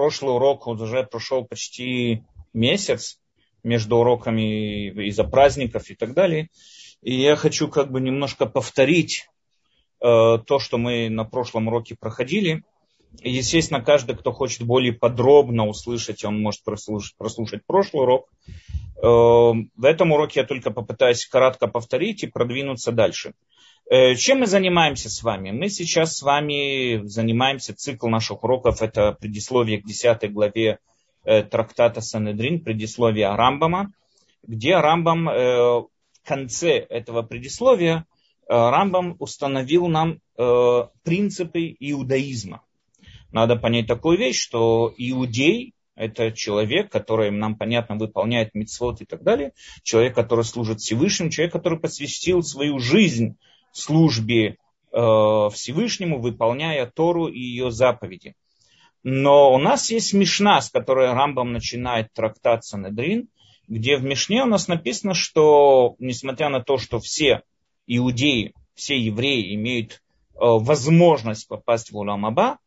прошлый урок уже прошел почти месяц между уроками из-за праздников и так далее. И я хочу как бы немножко повторить э, то, что мы на прошлом уроке проходили. И, естественно, каждый, кто хочет более подробно услышать, он может прослушать, прослушать прошлый урок. Э, в этом уроке я только попытаюсь кратко повторить и продвинуться дальше. Э, чем мы занимаемся с вами? Мы сейчас с вами занимаемся, цикл наших уроков, это предисловие к 10 главе э, трактата Санедрин, предисловие Рамбама, где Рамбам в конце этого предисловия Рамбам установил нам принципы иудаизма. Надо понять такую вещь, что иудей это человек, который, нам понятно, выполняет мицвод и так далее. Человек, который служит Всевышнему. Человек, который посвятил свою жизнь службе э, Всевышнему, выполняя Тору и ее заповеди. Но у нас есть Мишна, с которой Рамбам начинает трактат Санедрин, где в Мишне у нас написано, что несмотря на то, что все иудеи, все евреи имеют э, возможность попасть в Уламаба,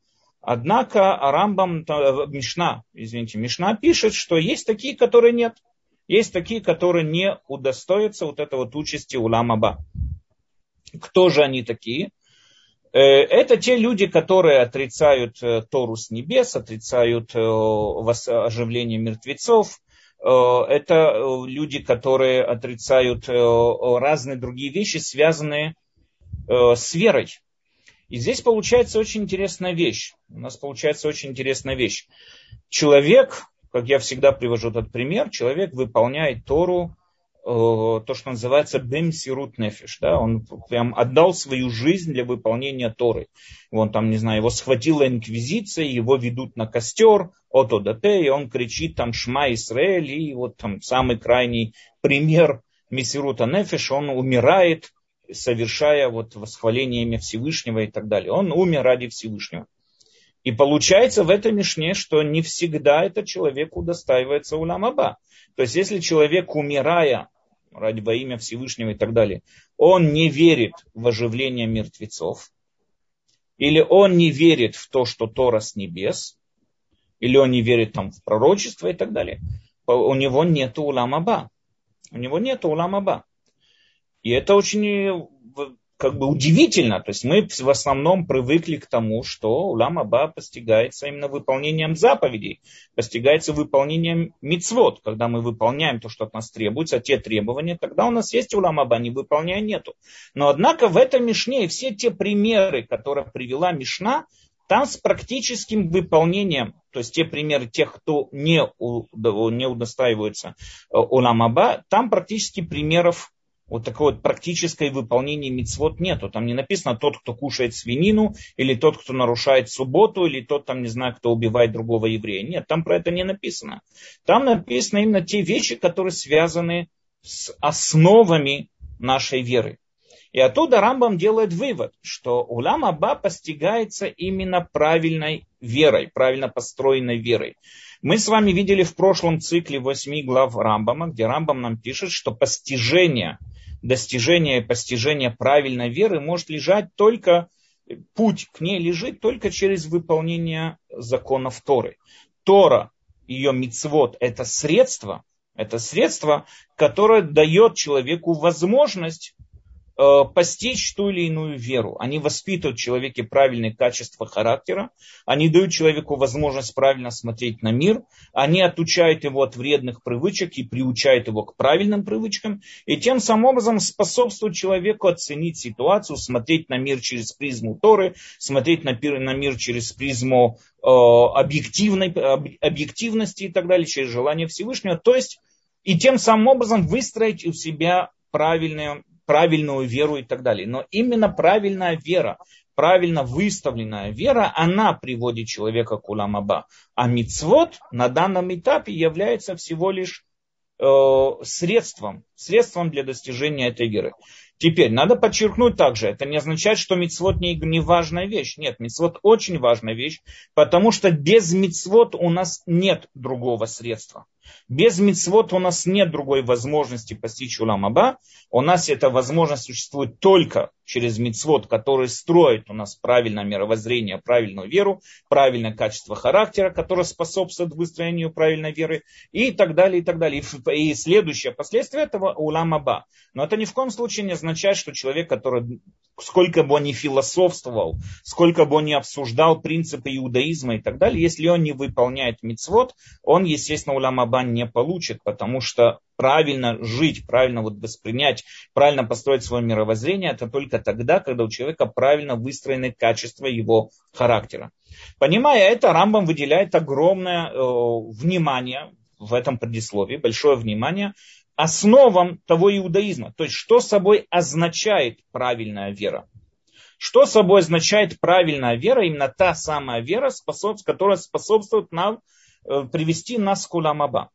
Однако Рамбам, Мишна, извините, Мишна пишет, что есть такие, которые нет. Есть такие, которые не удостоятся вот этой вот участи Уламаба. Кто же они такие? Э, это те люди, которые отрицают э, Тору с небес, отрицают э, оживление мертвецов. Это люди, которые отрицают разные другие вещи, связанные с верой. И здесь получается очень интересная вещь. У нас получается очень интересная вещь. Человек, как я всегда привожу этот пример, человек выполняет Тору, то, что называется бем сирут нефиш. Да? Он прям отдал свою жизнь для выполнения Торы. Он там, не знаю, его схватила инквизиция, его ведут на костер, от ОДТ, и он кричит там Шма Исраэль, и вот там самый крайний пример Месирута Нефиш, он умирает, совершая вот восхваление имя Всевышнего и так далее. Он умер ради Всевышнего. И получается в этом мишне, что не всегда этот человек удостаивается уламаба. То есть если человек, умирая ради во имя Всевышнего и так далее, он не верит в оживление мертвецов, или он не верит в то, что Тора с небес, или он не верит там в пророчество и так далее, у него нет уламаба. У него нет уламаба. И это очень э, как бы удивительно. То есть мы в основном привыкли к тому, что улам Аба постигается именно выполнением заповедей, постигается выполнением мицвод. Когда мы выполняем то, что от нас требуется, те требования, тогда у нас есть улам Аба, не выполняя нету. Но однако в этом Мишне и все те примеры, которые привела Мишна, там с практическим выполнением, то есть те примеры тех, кто не, не удостаивается э, Уламаба, там практически примеров вот такое вот практическое выполнение мицвод нету. Там не написано тот, кто кушает свинину, или тот, кто нарушает субботу, или тот, там, не знаю, кто убивает другого еврея. Нет, там про это не написано. Там написано именно те вещи, которые связаны с основами нашей веры. И оттуда Рамбам делает вывод, что улам Аба постигается именно правильной верой, правильно построенной верой. Мы с вами видели в прошлом цикле восьми глав Рамбама, где Рамбам нам пишет, что постижение – достижение и постижение правильной веры может лежать только, путь к ней лежит только через выполнение законов Торы. Тора, ее мицвод, это средство, это средство, которое дает человеку возможность постичь ту или иную веру. Они воспитывают в человеке правильные качества характера, они дают человеку возможность правильно смотреть на мир, они отучают его от вредных привычек и приучают его к правильным привычкам, и тем самым образом способствуют человеку оценить ситуацию, смотреть на мир через призму Торы, смотреть на на мир через призму э, объективной, объективности и так далее, через желание Всевышнего, то есть и тем самым образом выстроить у себя правильное правильную веру и так далее. Но именно правильная вера, правильно выставленная вера, она приводит человека к уламаба. А мицвод на данном этапе является всего лишь э, средством, средством для достижения этой веры. Теперь, надо подчеркнуть также, это не означает, что мицвод не, не важная вещь. Нет, мицвод очень важная вещь, потому что без мицвод у нас нет другого средства. Без мицвод у нас нет другой возможности постичь уламаба. У нас эта возможность существует только через мицвод, который строит у нас правильное мировоззрение, правильную веру, правильное качество характера, которое способствует выстроению правильной веры и так далее, и так далее. И следующее последствие этого уламаба. Но это ни в коем случае не означает, что человек, который сколько бы он ни философствовал, сколько бы он ни обсуждал принципы иудаизма и так далее, если он не выполняет мицвод, он, естественно, уламаба не получит, потому что правильно жить, правильно вот воспринять, правильно построить свое мировоззрение, это только тогда, когда у человека правильно выстроены качества его характера. Понимая это, Рамбам выделяет огромное э, внимание в этом предисловии, большое внимание основам того иудаизма. То есть, что собой означает правильная вера. Что собой означает правильная вера? Именно та самая вера, которая способствует нам э, привести нас к Уламаба.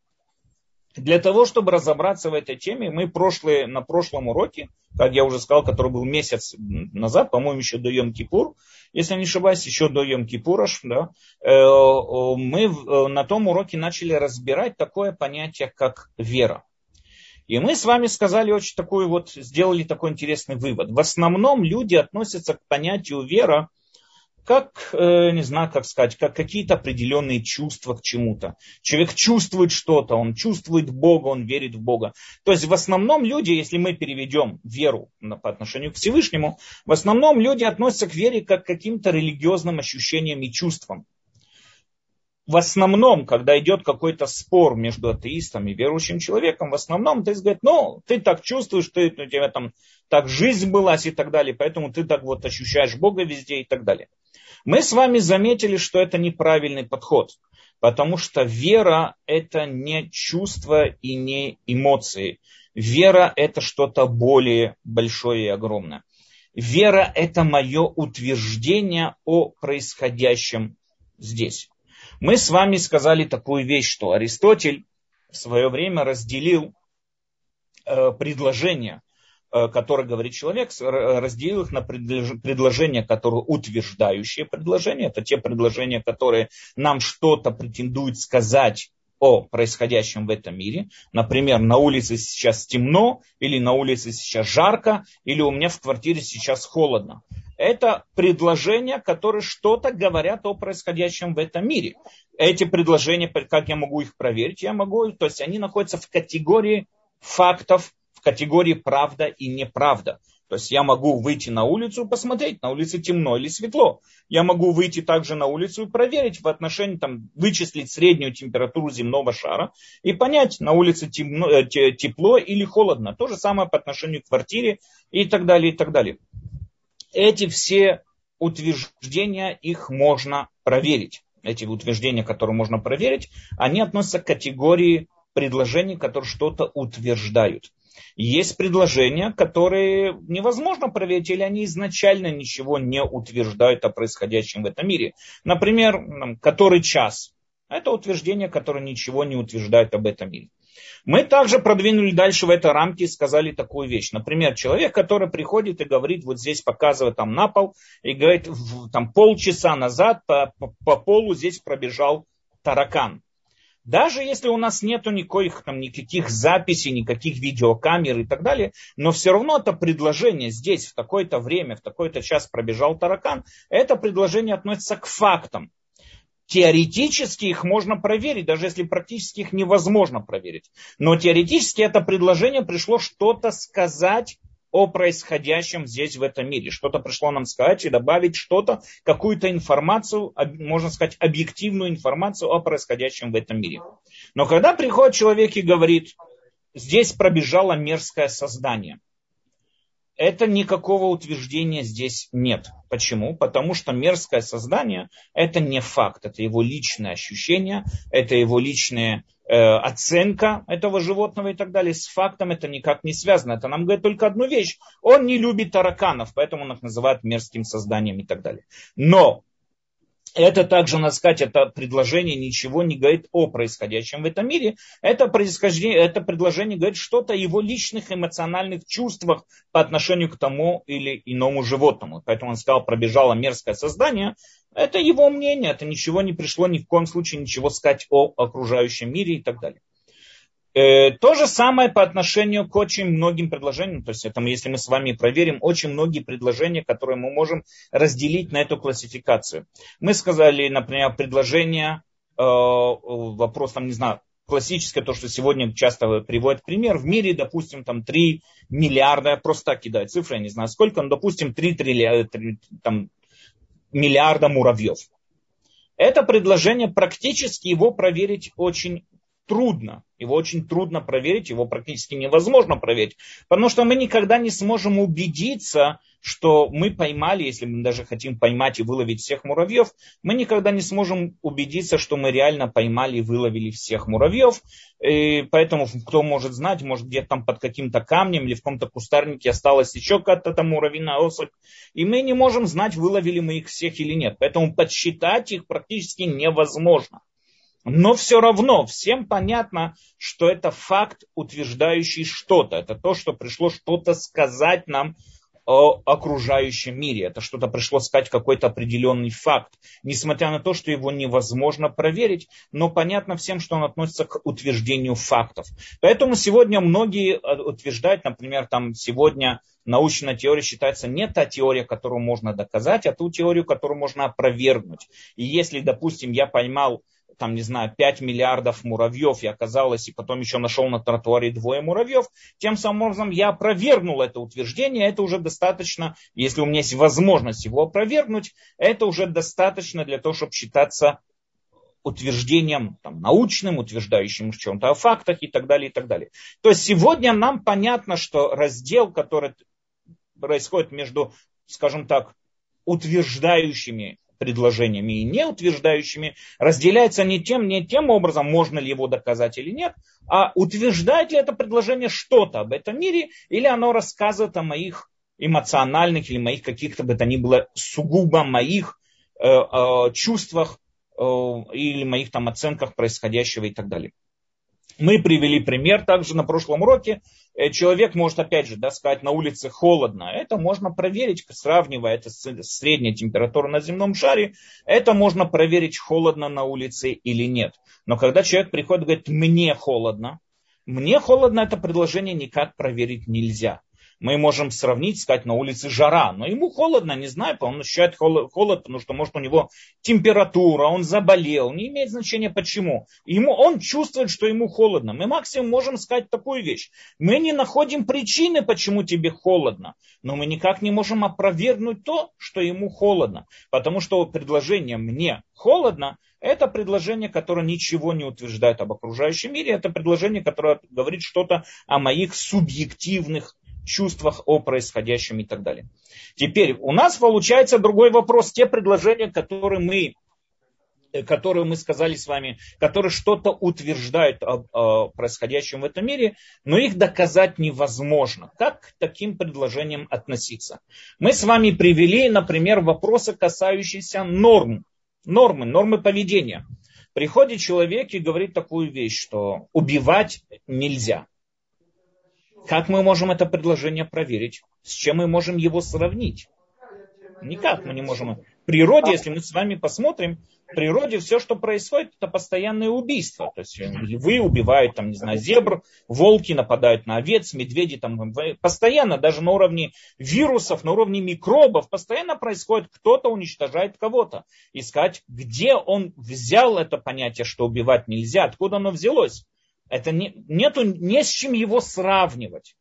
Для того, чтобы разобраться в этой теме, мы прошлые, на прошлом уроке, как я уже сказал, который был месяц назад, по-моему, еще до Йом-Кипур, если не ошибаюсь, еще до Йом-Кипура, да, э, мы э, на том уроке начали разбирать такое понятие, как вера. И мы с вами сказали очень такую вот, сделали такой интересный вывод. В основном люди относятся к понятию вера как, э, не знаю, как сказать, как какие-то определенные чувства к чему-то. Человек чувствует что-то, он чувствует Бога, он верит в Бога. То есть в основном люди, если мы переведем веру по отношению к Всевышнему, в основном люди относятся к вере как к каким-то религиозным ощущениям и чувствам. В основном, когда идет какой-то спор между атеистом и верующим человеком, в основном ты говорит, ну, ты так чувствуешь, ты, у тебя там так жизнь была и так далее, поэтому ты так вот ощущаешь Бога везде и так далее. Мы с вами заметили, что это неправильный подход, потому что вера это не чувство и не эмоции. Вера это что-то более большое и огромное. Вера это мое утверждение о происходящем здесь. Мы с вами сказали такую вещь, что Аристотель в свое время разделил э, предложения Э, который говорит человек, разделил их на предложения, которые утверждающие предложения. Это те предложения, которые нам что-то претендуют сказать о происходящем в этом мире. Например, на улице сейчас темно, или на улице сейчас жарко, или у меня в квартире сейчас холодно. Это предложения, которые что-то говорят о происходящем в этом мире. Эти предложения, как я могу их проверить? Я могу, то есть они находятся в категории фактов, в категории правда и неправда. То есть я могу выйти на улицу и посмотреть, на улице темно или светло. Я могу выйти также на улицу и проверить в отношении, там, вычислить среднюю температуру земного шара и понять, на улице темно, э, тепло или холодно. То же самое по отношению к квартире и так далее, и так далее. Эти все утверждения, их можно проверить. Эти утверждения, которые можно проверить, они относятся к категории предложений, которые что-то утверждают. Есть предложения, которые невозможно проверить, или они изначально ничего не утверждают о происходящем в этом мире. Например, который час. Это утверждение, которое ничего не утверждает об этом мире. Мы также продвинули дальше в этой рамке и сказали такую вещь. Например, человек, который приходит и говорит, вот здесь показывает там на пол, и говорит, там полчаса назад по, по, по полу здесь пробежал таракан. Даже если у нас нету никаких, там, никаких записей, никаких видеокамер и так далее, но все равно это предложение здесь в такое-то время, в такой-то час пробежал таракан, это предложение относится к фактам. Теоретически их можно проверить, даже если практически их невозможно проверить. Но теоретически это предложение пришло что-то сказать о происходящем здесь в этом мире. Что-то пришло нам сказать и добавить что-то, какую-то информацию, можно сказать, объективную информацию о происходящем в этом мире. Но когда приходит человек и говорит, здесь пробежало мерзкое создание, это никакого утверждения здесь нет. Почему? Потому что мерзкое создание это не факт, это его личное ощущение, это его личная э, оценка этого животного и так далее. С фактом это никак не связано. Это нам говорит только одну вещь. Он не любит тараканов, поэтому он их называет мерзким созданием и так далее. Но это также, надо сказать, это предложение ничего не говорит о происходящем в этом мире. Это, происхождение, это предложение говорит что-то о его личных эмоциональных чувствах по отношению к тому или иному животному. Поэтому он сказал, пробежало мерзкое создание. Это его мнение, это ничего не пришло ни в коем случае ничего сказать о окружающем мире и так далее. Э, то же самое по отношению к очень многим предложениям. То есть, это, если мы с вами проверим, очень многие предложения, которые мы можем разделить на эту классификацию. Мы сказали, например, предложение, э, вопрос, там, не знаю, классическое, то, что сегодня часто приводят пример, в мире, допустим, там 3 миллиарда, просто так кидаю цифры, я не знаю сколько, но, допустим, 3, 3, 3 там, миллиарда муравьев. Это предложение, практически его проверить очень трудно. Его очень трудно проверить, его практически невозможно проверить, потому что мы никогда не сможем убедиться, что мы поймали, если мы даже хотим поймать и выловить всех муравьев, мы никогда не сможем убедиться, что мы реально поймали и выловили всех муравьев. И поэтому кто может знать, может где-то там под каким-то камнем или в каком-то кустарнике осталась еще какая-то там муравьиная особь. И мы не можем знать, выловили мы их всех или нет. Поэтому подсчитать их практически невозможно. Но все равно всем понятно, что это факт, утверждающий что-то. Это то, что пришло что-то сказать нам о окружающем мире. Это что-то пришло сказать какой-то определенный факт. Несмотря на то, что его невозможно проверить, но понятно всем, что он относится к утверждению фактов. Поэтому сегодня многие э, утверждают, например, там сегодня научная теория считается не та теория, которую можно доказать, а ту теорию, которую можно опровергнуть. И если, допустим, я поймал там, не знаю, 5 миллиардов муравьев, и оказалось, и потом еще нашел на тротуаре двое муравьев, тем самым образом я опровергнул это утверждение, это уже достаточно, если у меня есть возможность его опровергнуть, это уже достаточно для того, чтобы считаться утверждением там, научным, утверждающим чем-то о фактах и так далее, и так далее. То есть сегодня нам понятно, что раздел, который происходит между, скажем так, утверждающими предложениями и не утверждающими, разделяется не тем, не тем образом, можно ли его доказать или нет, а утверждает ли это предложение что-то об этом мире, или оно рассказывает о моих эмоциональных или моих каких-то бы то ни было сугубо моих э, э, чувствах э, или моих там оценках происходящего и так далее. Мы привели пример также на прошлом уроке. Э, человек может, опять же, да, сказать, на улице холодно. Это можно проверить, сравнивая это с средней температурой на земном шаре. Это можно проверить, холодно на улице или нет. Но когда человек приходит и говорит, мне холодно, мне холодно, это предложение никак проверить нельзя мы можем сравнить, сказать, на улице жара, но ему холодно, не знаю, он ощущает холод, потому что, может, у него температура, он заболел, не имеет значения почему. Ему, он чувствует, что ему холодно. Мы максимум можем сказать такую вещь. Мы не находим причины, почему тебе холодно, но мы никак не можем опровергнуть то, что ему холодно. Потому что предложение «мне холодно» Это предложение, которое ничего не утверждает об окружающем мире. Это предложение, которое говорит что-то о моих субъективных чувствах о происходящем и так далее. Теперь у нас получается другой вопрос. Те предложения, которые мы которые мы сказали с вами, которые что-то утверждают о, о происходящем в этом мире, но их доказать невозможно. Как к таким предложениям относиться? Мы с вами привели, например, вопросы, касающиеся норм, нормы, нормы поведения. Приходит человек и говорит такую вещь, что убивать нельзя. Как мы можем это предложение проверить? С чем мы можем его сравнить? Никак мы не можем. В природе, если мы с вами посмотрим, в природе все, что происходит, это постоянное убийство. То есть львы убивают, там, не знаю, зебр, волки нападают на овец, медведи там постоянно, даже на уровне вирусов, на уровне микробов, постоянно происходит, кто-то уничтожает кого-то. Искать, где он взял это понятие, что убивать нельзя, откуда оно взялось. Это не, нету не с чем его сравнивать.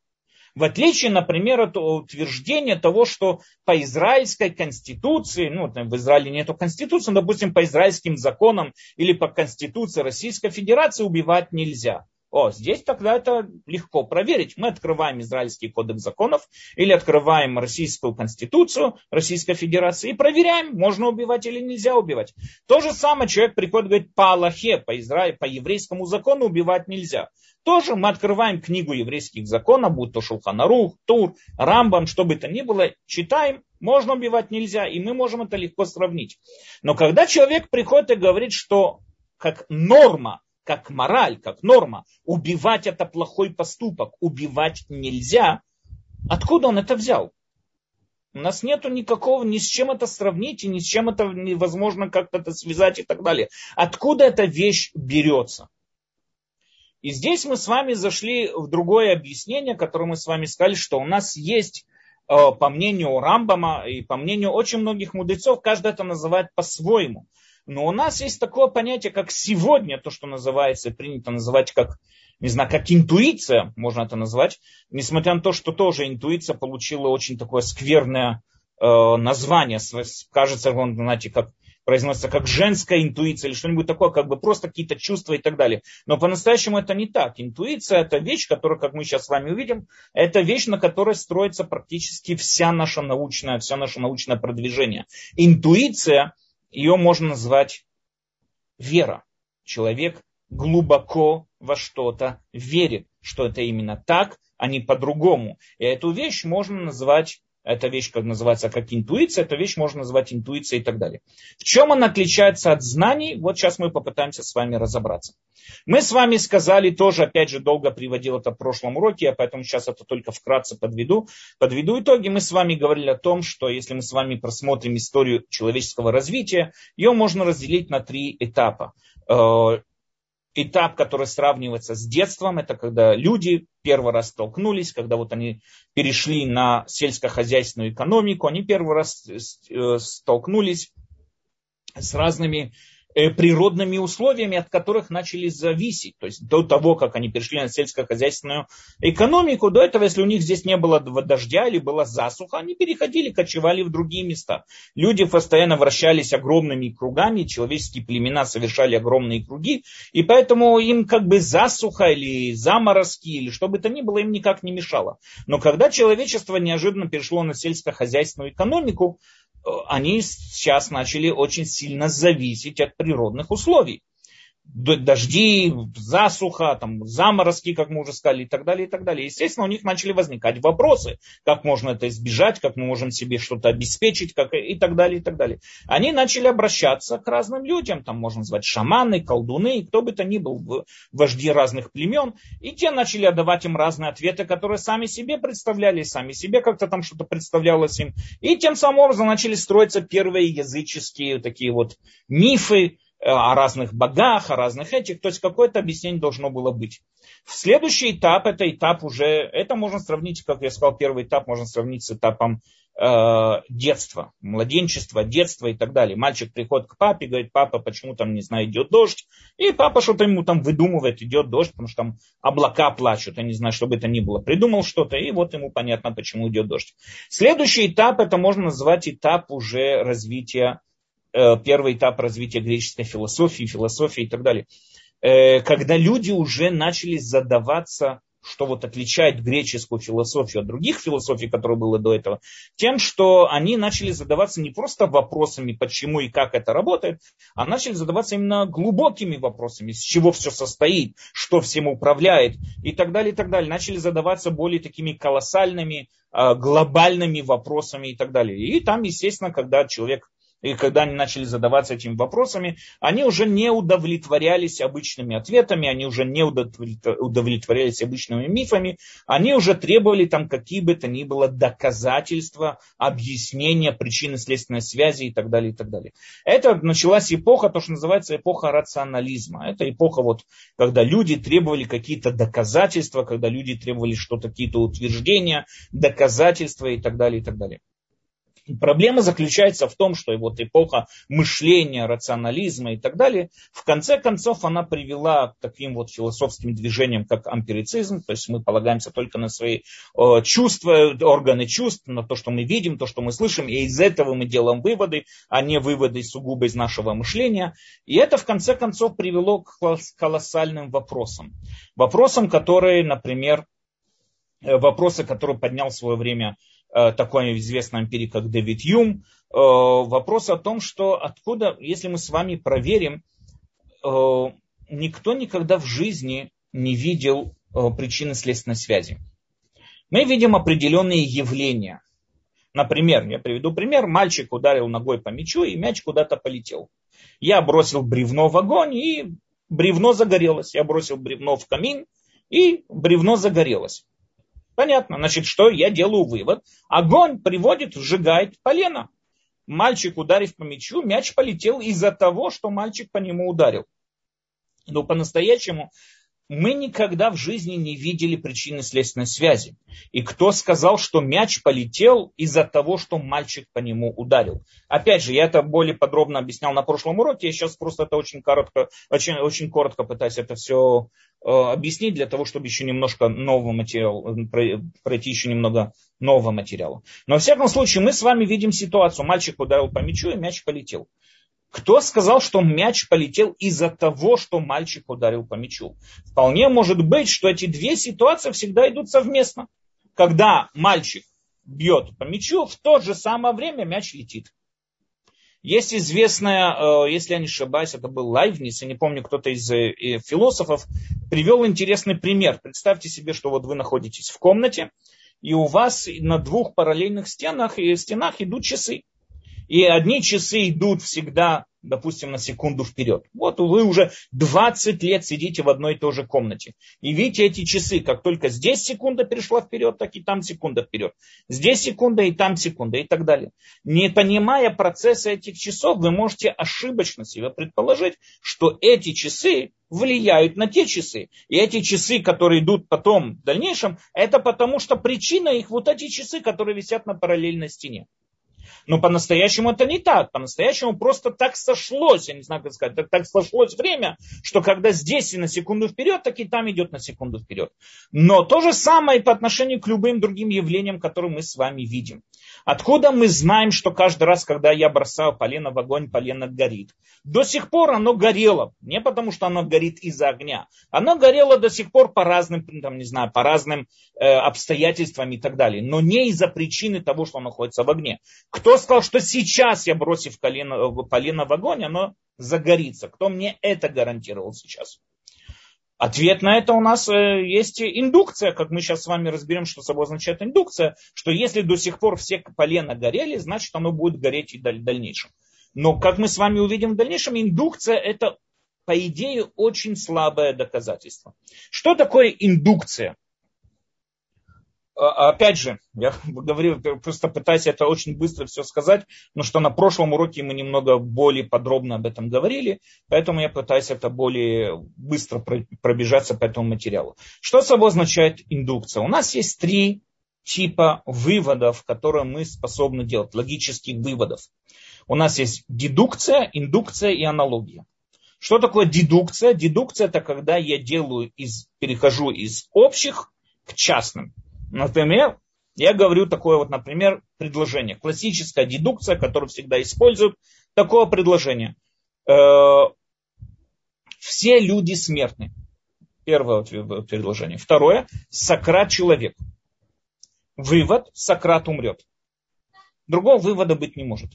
В отличие, например, от утверждения того, что по израильской конституции, ну, в Израиле нету конституции, но, допустим, по израильским законам или по конституции Российской Федерации убивать нельзя. О, здесь тогда это легко проверить. Мы открываем Израильский кодекс законов или открываем Российскую Конституцию Российской Федерации и проверяем, можно убивать или нельзя убивать. То же самое человек приходит и говорит, по Аллахе, по, Израилю, по еврейскому закону убивать нельзя. Тоже мы открываем книгу еврейских законов, будь то Шулханарух, Тур, Рамбам, что бы то ни было, читаем, можно убивать нельзя, и мы можем это легко сравнить. Но когда человек приходит и говорит, что как норма как мораль, как норма. Убивать это плохой поступок. Убивать нельзя. Откуда он это взял? У нас нету никакого, ни с чем это сравнить, и ни с чем это невозможно как-то это связать и так далее. Откуда эта вещь берется? И здесь мы с вами зашли в другое объяснение, которое мы с вами сказали, что у нас есть, э, по мнению Рамбама и по мнению очень многих мудрецов, каждый это называет по-своему. Но у нас есть такое понятие, как сегодня, то, что называется, принято называть как, не знаю, как интуиция, можно это назвать, несмотря на то, что тоже интуиция получила очень такое скверное э, название. Кажется, он, знаете, как произносится как женская интуиция или что-нибудь такое, как бы просто какие-то чувства и так далее. Но по-настоящему это не так. Интуиция это вещь, которая, как мы сейчас с вами увидим, это вещь, на которой строится практически вся наша научная, вся наше научное продвижение. Интуиция – ее можно назвать вера. Человек глубоко во что-то верит, что это именно так, а не по-другому. И эту вещь можно назвать эта вещь как называется как интуиция, эту вещь можно назвать интуицией и так далее. В чем она отличается от знаний? Вот сейчас мы попытаемся с вами разобраться. Мы с вами сказали тоже, опять же, долго приводил это в прошлом уроке, я поэтому сейчас это только вкратце подведу. Подведу итоги. Мы с вами говорили о том, что если мы с вами просмотрим историю человеческого развития, ее можно разделить на три этапа э, этап, который сравнивается с детством, это когда люди первый раз столкнулись, когда вот они перешли на сельскохозяйственную экономику, они первый раз э, столкнулись с разными Э, природными условиями, от которых начали зависеть. То есть до того, как они перешли на сельскохозяйственную экономику, до этого, если у них здесь не было дождя или была засуха, они переходили, кочевали в другие места. Люди постоянно вращались огромными кругами, человеческие племена совершали огромные круги, и поэтому им как бы засуха или заморозки или что бы то ни было им никак не мешало. Но когда человечество неожиданно перешло на сельскохозяйственную экономику, они сейчас начали очень сильно зависеть от природных условий дожди, засуха, там, заморозки, как мы уже сказали, и так далее, и так далее. Естественно, у них начали возникать вопросы, как можно это избежать, как мы можем себе что-то обеспечить, как, и так далее, и так далее. Они начали обращаться к разным людям, там можно назвать шаманы, колдуны, кто бы то ни был, вожди разных племен, и те начали отдавать им разные ответы, которые сами себе представляли, сами себе как-то там что-то представлялось им, и тем самым образом начали строиться первые языческие такие вот мифы, о разных богах, о разных этих, то есть какое-то объяснение должно было быть. Следующий этап, это этап уже, это можно сравнить, как я сказал, первый этап можно сравнить с этапом э, детства, младенчества, детства и так далее. Мальчик приходит к папе, говорит, папа, почему там, не знаю, идет дождь, и папа что-то ему там выдумывает, идет дождь, потому что там облака плачут, я не знаю, что бы это ни было, придумал что-то, и вот ему понятно, почему идет дождь. Следующий этап, это можно назвать этап уже развития Э, первый этап развития греческой философии, философии и так далее. Э, когда люди уже начали задаваться, что вот отличает греческую философию от других философий, которые было до этого, тем, что они начали задаваться не просто вопросами, почему и как это работает, а начали задаваться именно глубокими вопросами, с чего все состоит, что всем управляет и так далее, и так далее. Начали задаваться более такими колоссальными, э, глобальными вопросами и так далее. И там, естественно, когда человек и когда они начали задаваться этими вопросами, они уже не удовлетворялись обычными ответами, они уже не удовлетворялись обычными мифами, они уже требовали там какие бы то ни было доказательства, объяснения причины следственной связи и так далее, и так далее. Это началась эпоха, то, что называется эпоха рационализма. Это эпоха, вот, когда люди требовали какие-то доказательства, когда люди требовали что-то, какие-то утверждения, доказательства и так далее, и так далее. Проблема заключается в том, что вот эпоха мышления, рационализма и так далее, в конце концов она привела к таким вот философским движениям, как ампирицизм, то есть мы полагаемся только на свои э, чувства, органы чувств, на то, что мы видим, то, что мы слышим, и из этого мы делаем выводы, а не выводы сугубо из нашего мышления. И это в конце концов привело к колоссальным вопросам. Вопросам, которые, например, э, вопросы, которые поднял в свое время такой известный эмпирик, как Дэвид Юм, э, вопрос о том, что откуда, если мы с вами проверим, э, никто никогда в жизни не видел причины следственной связи. Мы видим определенные явления. Например, я приведу пример, мальчик ударил ногой по мячу, и мяч куда-то полетел. Я бросил бревно в огонь, и бревно загорелось. Я бросил бревно в камин, и бревно загорелось. Понятно. Значит, что я делаю вывод? Огонь приводит, сжигает полено. Мальчик, ударив по мячу, мяч полетел из-за того, что мальчик по нему ударил. Но по-настоящему мы никогда в жизни не видели причины следственной связи. И кто сказал, что мяч полетел из-за того, что мальчик по нему ударил? Опять же, я это более подробно объяснял на прошлом уроке. Я сейчас просто это очень коротко, очень, очень коротко пытаюсь это все э, объяснить для того, чтобы еще немножко нового материала, пройти еще немного нового материала. Но во всяком случае, мы с вами видим ситуацию. Мальчик ударил по мячу, и мяч полетел. Кто сказал, что мяч полетел из-за того, что мальчик ударил по мячу? Вполне может быть, что эти две ситуации всегда идут совместно. Когда мальчик бьет по мячу, в то же самое время мяч летит. Есть известная, э, если я не ошибаюсь, это был Лайвнис, я не помню, кто-то из э, философов, привел интересный пример. Представьте себе, что вот вы находитесь в комнате, и у вас на двух параллельных стенах, и стенах идут часы. И одни часы идут всегда, допустим, на секунду вперед. Вот вы уже 20 лет сидите в одной и той же комнате. И видите эти часы, как только здесь секунда перешла вперед, так и там секунда вперед. Здесь секунда и там секунда и так далее. Не понимая процесса этих часов, вы можете ошибочно себе предположить, что эти часы влияют на те часы. И эти часы, которые идут потом в дальнейшем, это потому что причина их вот эти часы, которые висят на параллельной стене. Но по-настоящему это не так. По-настоящему просто так сошлось, я не знаю, как сказать, так, так сошлось время, что когда здесь и на секунду вперед, так и там идет на секунду вперед. Но то же самое и по отношению к любым другим явлениям, которые мы с вами видим. Откуда мы знаем, что каждый раз, когда я бросаю полено в огонь, полено горит? До сих пор оно горело. Не потому, что оно горит из-за огня. Оно горело до сих пор по разным, там, не знаю, по разным э, обстоятельствам и так далее. Но не из-за причины того, что оно находится в огне. Кто сказал, что сейчас я бросив колено, полено в огонь, оно загорится? Кто мне это гарантировал сейчас? Ответ на это у нас э, есть индукция, как мы сейчас с вами разберем, что собой означает индукция, что если до сих пор все полена горели, значит оно будет гореть и в дальнейшем. Но, как мы с вами увидим в дальнейшем, индукция это, по идее, очень слабое доказательство. Что такое индукция? А, опять же, я говорю, просто пытаюсь это очень быстро все сказать, но что на прошлом уроке мы немного более подробно об этом говорили, поэтому я пытаюсь это более быстро пробежаться по этому материалу. Что собой означает индукция? У нас есть три типа выводов, которые мы способны делать, логических выводов. У нас есть дедукция, индукция и аналогия. Что такое дедукция? Дедукция это когда я делаю из, перехожу из общих к частным. Например, я говорю такое вот, например, предложение. Классическая дедукция, которую всегда используют. Такое предложение. Э, все люди смертны. Первое предложение. Второе. Сократ человек. Вывод. Сократ умрет. Другого вывода быть не может.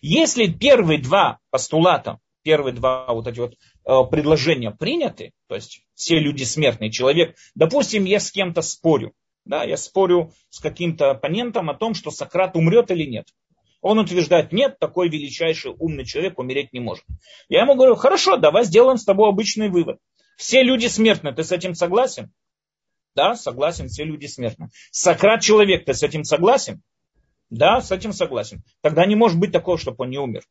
Если первые два постулата, первые два вот эти вот э, предложения приняты, то есть все люди смертные, человек, допустим, я с кем-то спорю, да, я спорю с каким-то оппонентом о том, что Сократ умрет или нет. Он утверждает, нет, такой величайший умный человек умереть не может. Я ему говорю, хорошо, давай сделаем с тобой обычный вывод. Все люди смертны, ты с этим согласен? Да, согласен, все люди смертны. Сократ человек, ты с этим согласен? Да, с этим согласен. Тогда не может быть такого, чтобы он не умер.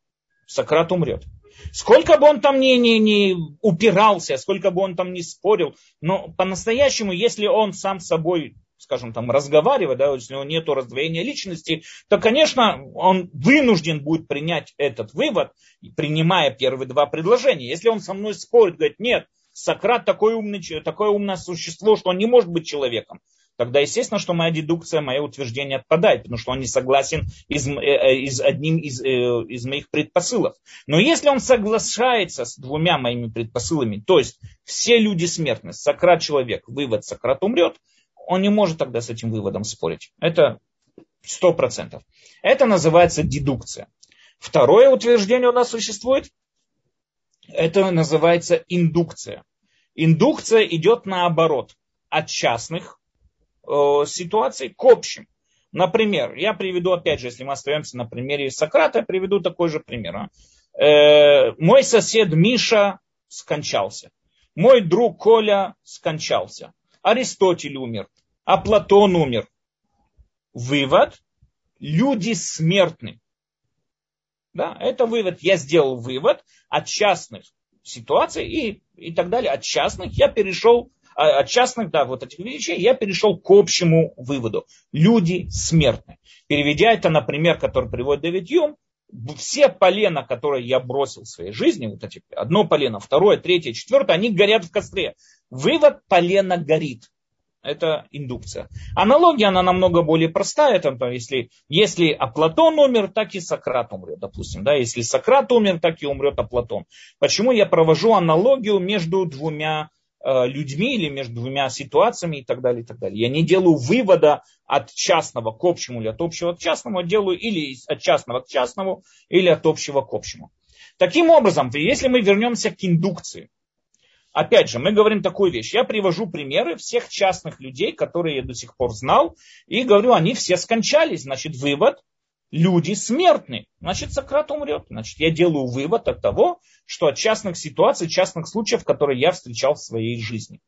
Сократ умрет. Сколько бы он там ни, ни, ни упирался, сколько бы он там ни спорил, но по-настоящему, если он сам собой скажем, там, разговаривать, да, если у него нет раздвоения личности, то, конечно, он вынужден будет принять этот вывод, принимая первые два предложения. Если он со мной спорит, говорит, нет, Сократ такой умный, такое умное существо, что он не может быть человеком, тогда естественно, что моя дедукция, мое утверждение отпадает, потому что он не согласен из, э, э, из одним из, э, из моих предпосылов. Но если он соглашается с двумя моими предпосылами, то есть все люди смертны, Сократ человек, вывод Сократ умрет, он не может тогда с этим выводом спорить. Это сто процентов. Это называется дедукция. Второе утверждение у нас существует. Это называется индукция. Индукция идет наоборот. От частных э, ситуаций к общим. Например, я приведу, опять же, если мы остаемся на примере Сократа, приведу такой же пример. А. Э, мой сосед Миша скончался. Мой друг Коля скончался. Аристотель умер а Платон умер. Вывод. Люди смертны. Да, это вывод. Я сделал вывод от частных ситуаций и, и так далее, от частных, я перешел, а, от частных, да, вот этих вещей, я перешел к общему выводу. Люди смертны. Переведя это на пример, который приводит Дэвид Юм, все полена, которые я бросил в своей жизни, вот эти одно полено, второе, третье, четвертое, они горят в костре. Вывод полена горит. Это индукция. Аналогия, она намного более простая. Это, если, если Аплатон умер, так и Сократ умрет, допустим. Да? Если Сократ умер, так и умрет Аплатон. Почему я провожу аналогию между двумя э, людьми или между двумя ситуациями и так далее, и так далее. Я не делаю вывода от частного к общему или от общего к частному, а делаю или от частного к частному, или от общего к общему. Таким образом, если мы вернемся к индукции, Опять же, мы говорим такую вещь. Я привожу примеры всех частных людей, которые я до сих пор знал, и говорю, они все скончались. Значит, вывод, люди смертны. Значит, Сократ умрет. Значит, я делаю вывод от того, что от частных ситуаций, частных случаев, которые я встречал в своей жизни.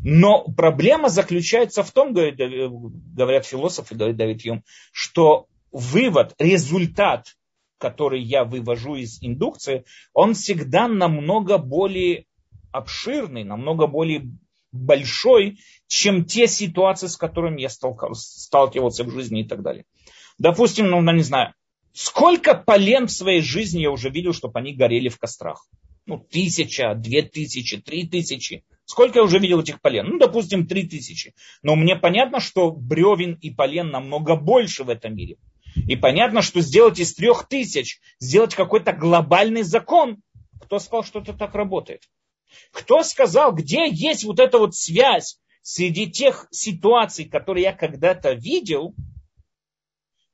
Но проблема заключается в том, говорят философы, говорит Давид Юм, что вывод, результат, который я вывожу из индукции, он всегда намного более обширный, намного более большой, чем те ситуации, с которыми я сталкивался в жизни и так далее. Допустим, ну, ну, не знаю, сколько полен в своей жизни я уже видел, чтобы они горели в кострах? Ну, тысяча, две тысячи, три тысячи. Сколько я уже видел этих полен? Ну, допустим, три тысячи. Но мне понятно, что бревен и полен намного больше в этом мире. И понятно, что сделать из трех тысяч, сделать какой-то глобальный закон, кто сказал, что это так работает? Кто сказал, где есть вот эта вот связь среди тех ситуаций, которые я когда-то видел,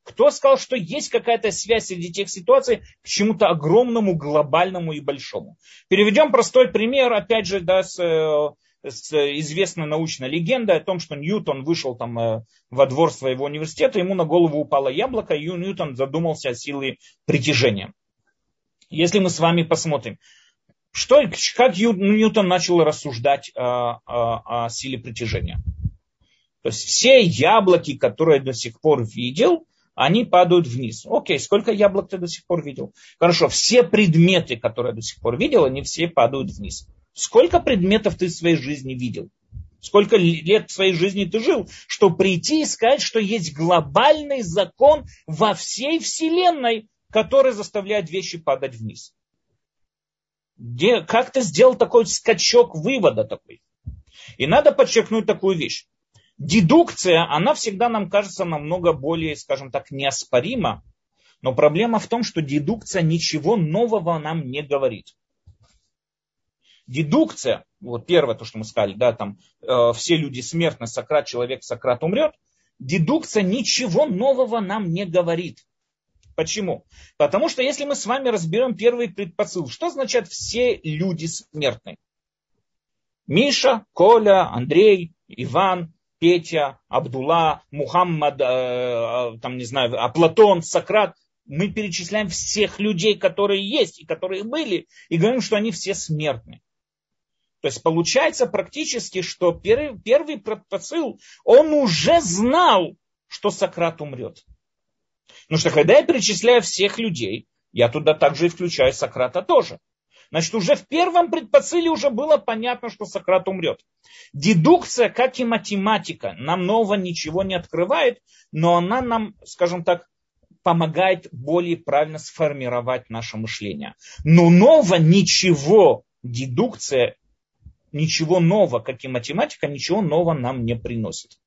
кто сказал, что есть какая-то связь среди тех ситуаций к чему-то огромному, глобальному и большому? Переведем простой пример, опять же, да, с, э, с известной научной легендой о том, что Ньютон вышел там э, во двор своего университета, ему на голову упало яблоко, и Ньютон задумался о силе притяжения. Если мы с вами посмотрим, что, как Ньютон начал рассуждать о, о, о силе притяжения? То есть все яблоки, которые я до сих пор видел, они падают вниз. Окей, сколько яблок ты до сих пор видел? Хорошо, все предметы, которые я до сих пор видел, они все падают вниз. Сколько предметов ты в своей жизни видел? Сколько лет в своей жизни ты жил, чтобы прийти и сказать, что есть глобальный закон во всей Вселенной, который заставляет вещи падать вниз? Где, как ты сделал такой скачок вывода такой? И надо подчеркнуть такую вещь. Дедукция, она всегда нам кажется намного более, скажем так, неоспорима. Но проблема в том, что дедукция ничего нового нам не говорит. Дедукция, вот первое, то, что мы сказали, да, там э, все люди смертны, Сократ, человек, Сократ умрет. Дедукция ничего нового нам не говорит. Почему? Потому что если мы с вами разберем первый предпосыл, что означает все люди смертные? Миша, Коля, Андрей, Иван, Петя, Абдулла, Мухаммад, э, э, там, не знаю, Аплатон, Сократ. Мы перечисляем всех людей, которые есть и которые были, и говорим, что они все смертны. То есть получается практически, что первый, первый предпосыл, он уже знал, что Сократ умрет. Потому что когда я перечисляю всех людей, я туда также и включаю Сократа тоже. Значит, уже в первом предпосыле уже было понятно, что Сократ умрет. Дедукция, как и математика, нам нового ничего не открывает, но она нам, скажем так, помогает более правильно сформировать наше мышление. Но нового ничего, дедукция, ничего нового, как и математика, ничего нового нам не приносит.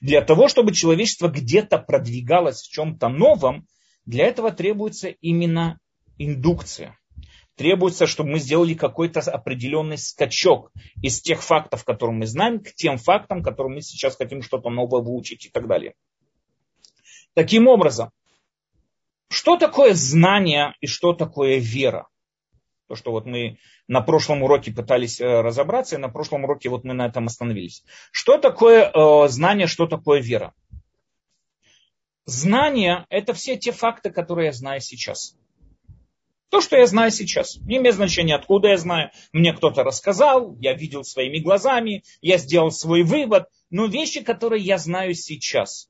Для того, чтобы человечество где-то продвигалось в чем-то новом, для этого требуется именно индукция. Требуется, чтобы мы сделали какой-то определенный скачок из тех фактов, которые мы знаем, к тем фактам, которые мы сейчас хотим что-то новое выучить и так далее. Таким образом, что такое знание и что такое вера? То, что вот мы на прошлом уроке пытались э, разобраться, и на прошлом уроке вот мы на этом остановились. Что такое э, знание, что такое вера? Знание – это все те факты, которые я знаю сейчас. То, что я знаю сейчас. Не имеет значения, откуда я знаю. Мне кто-то рассказал, я видел своими глазами, я сделал свой вывод. Но вещи, которые я знаю сейчас.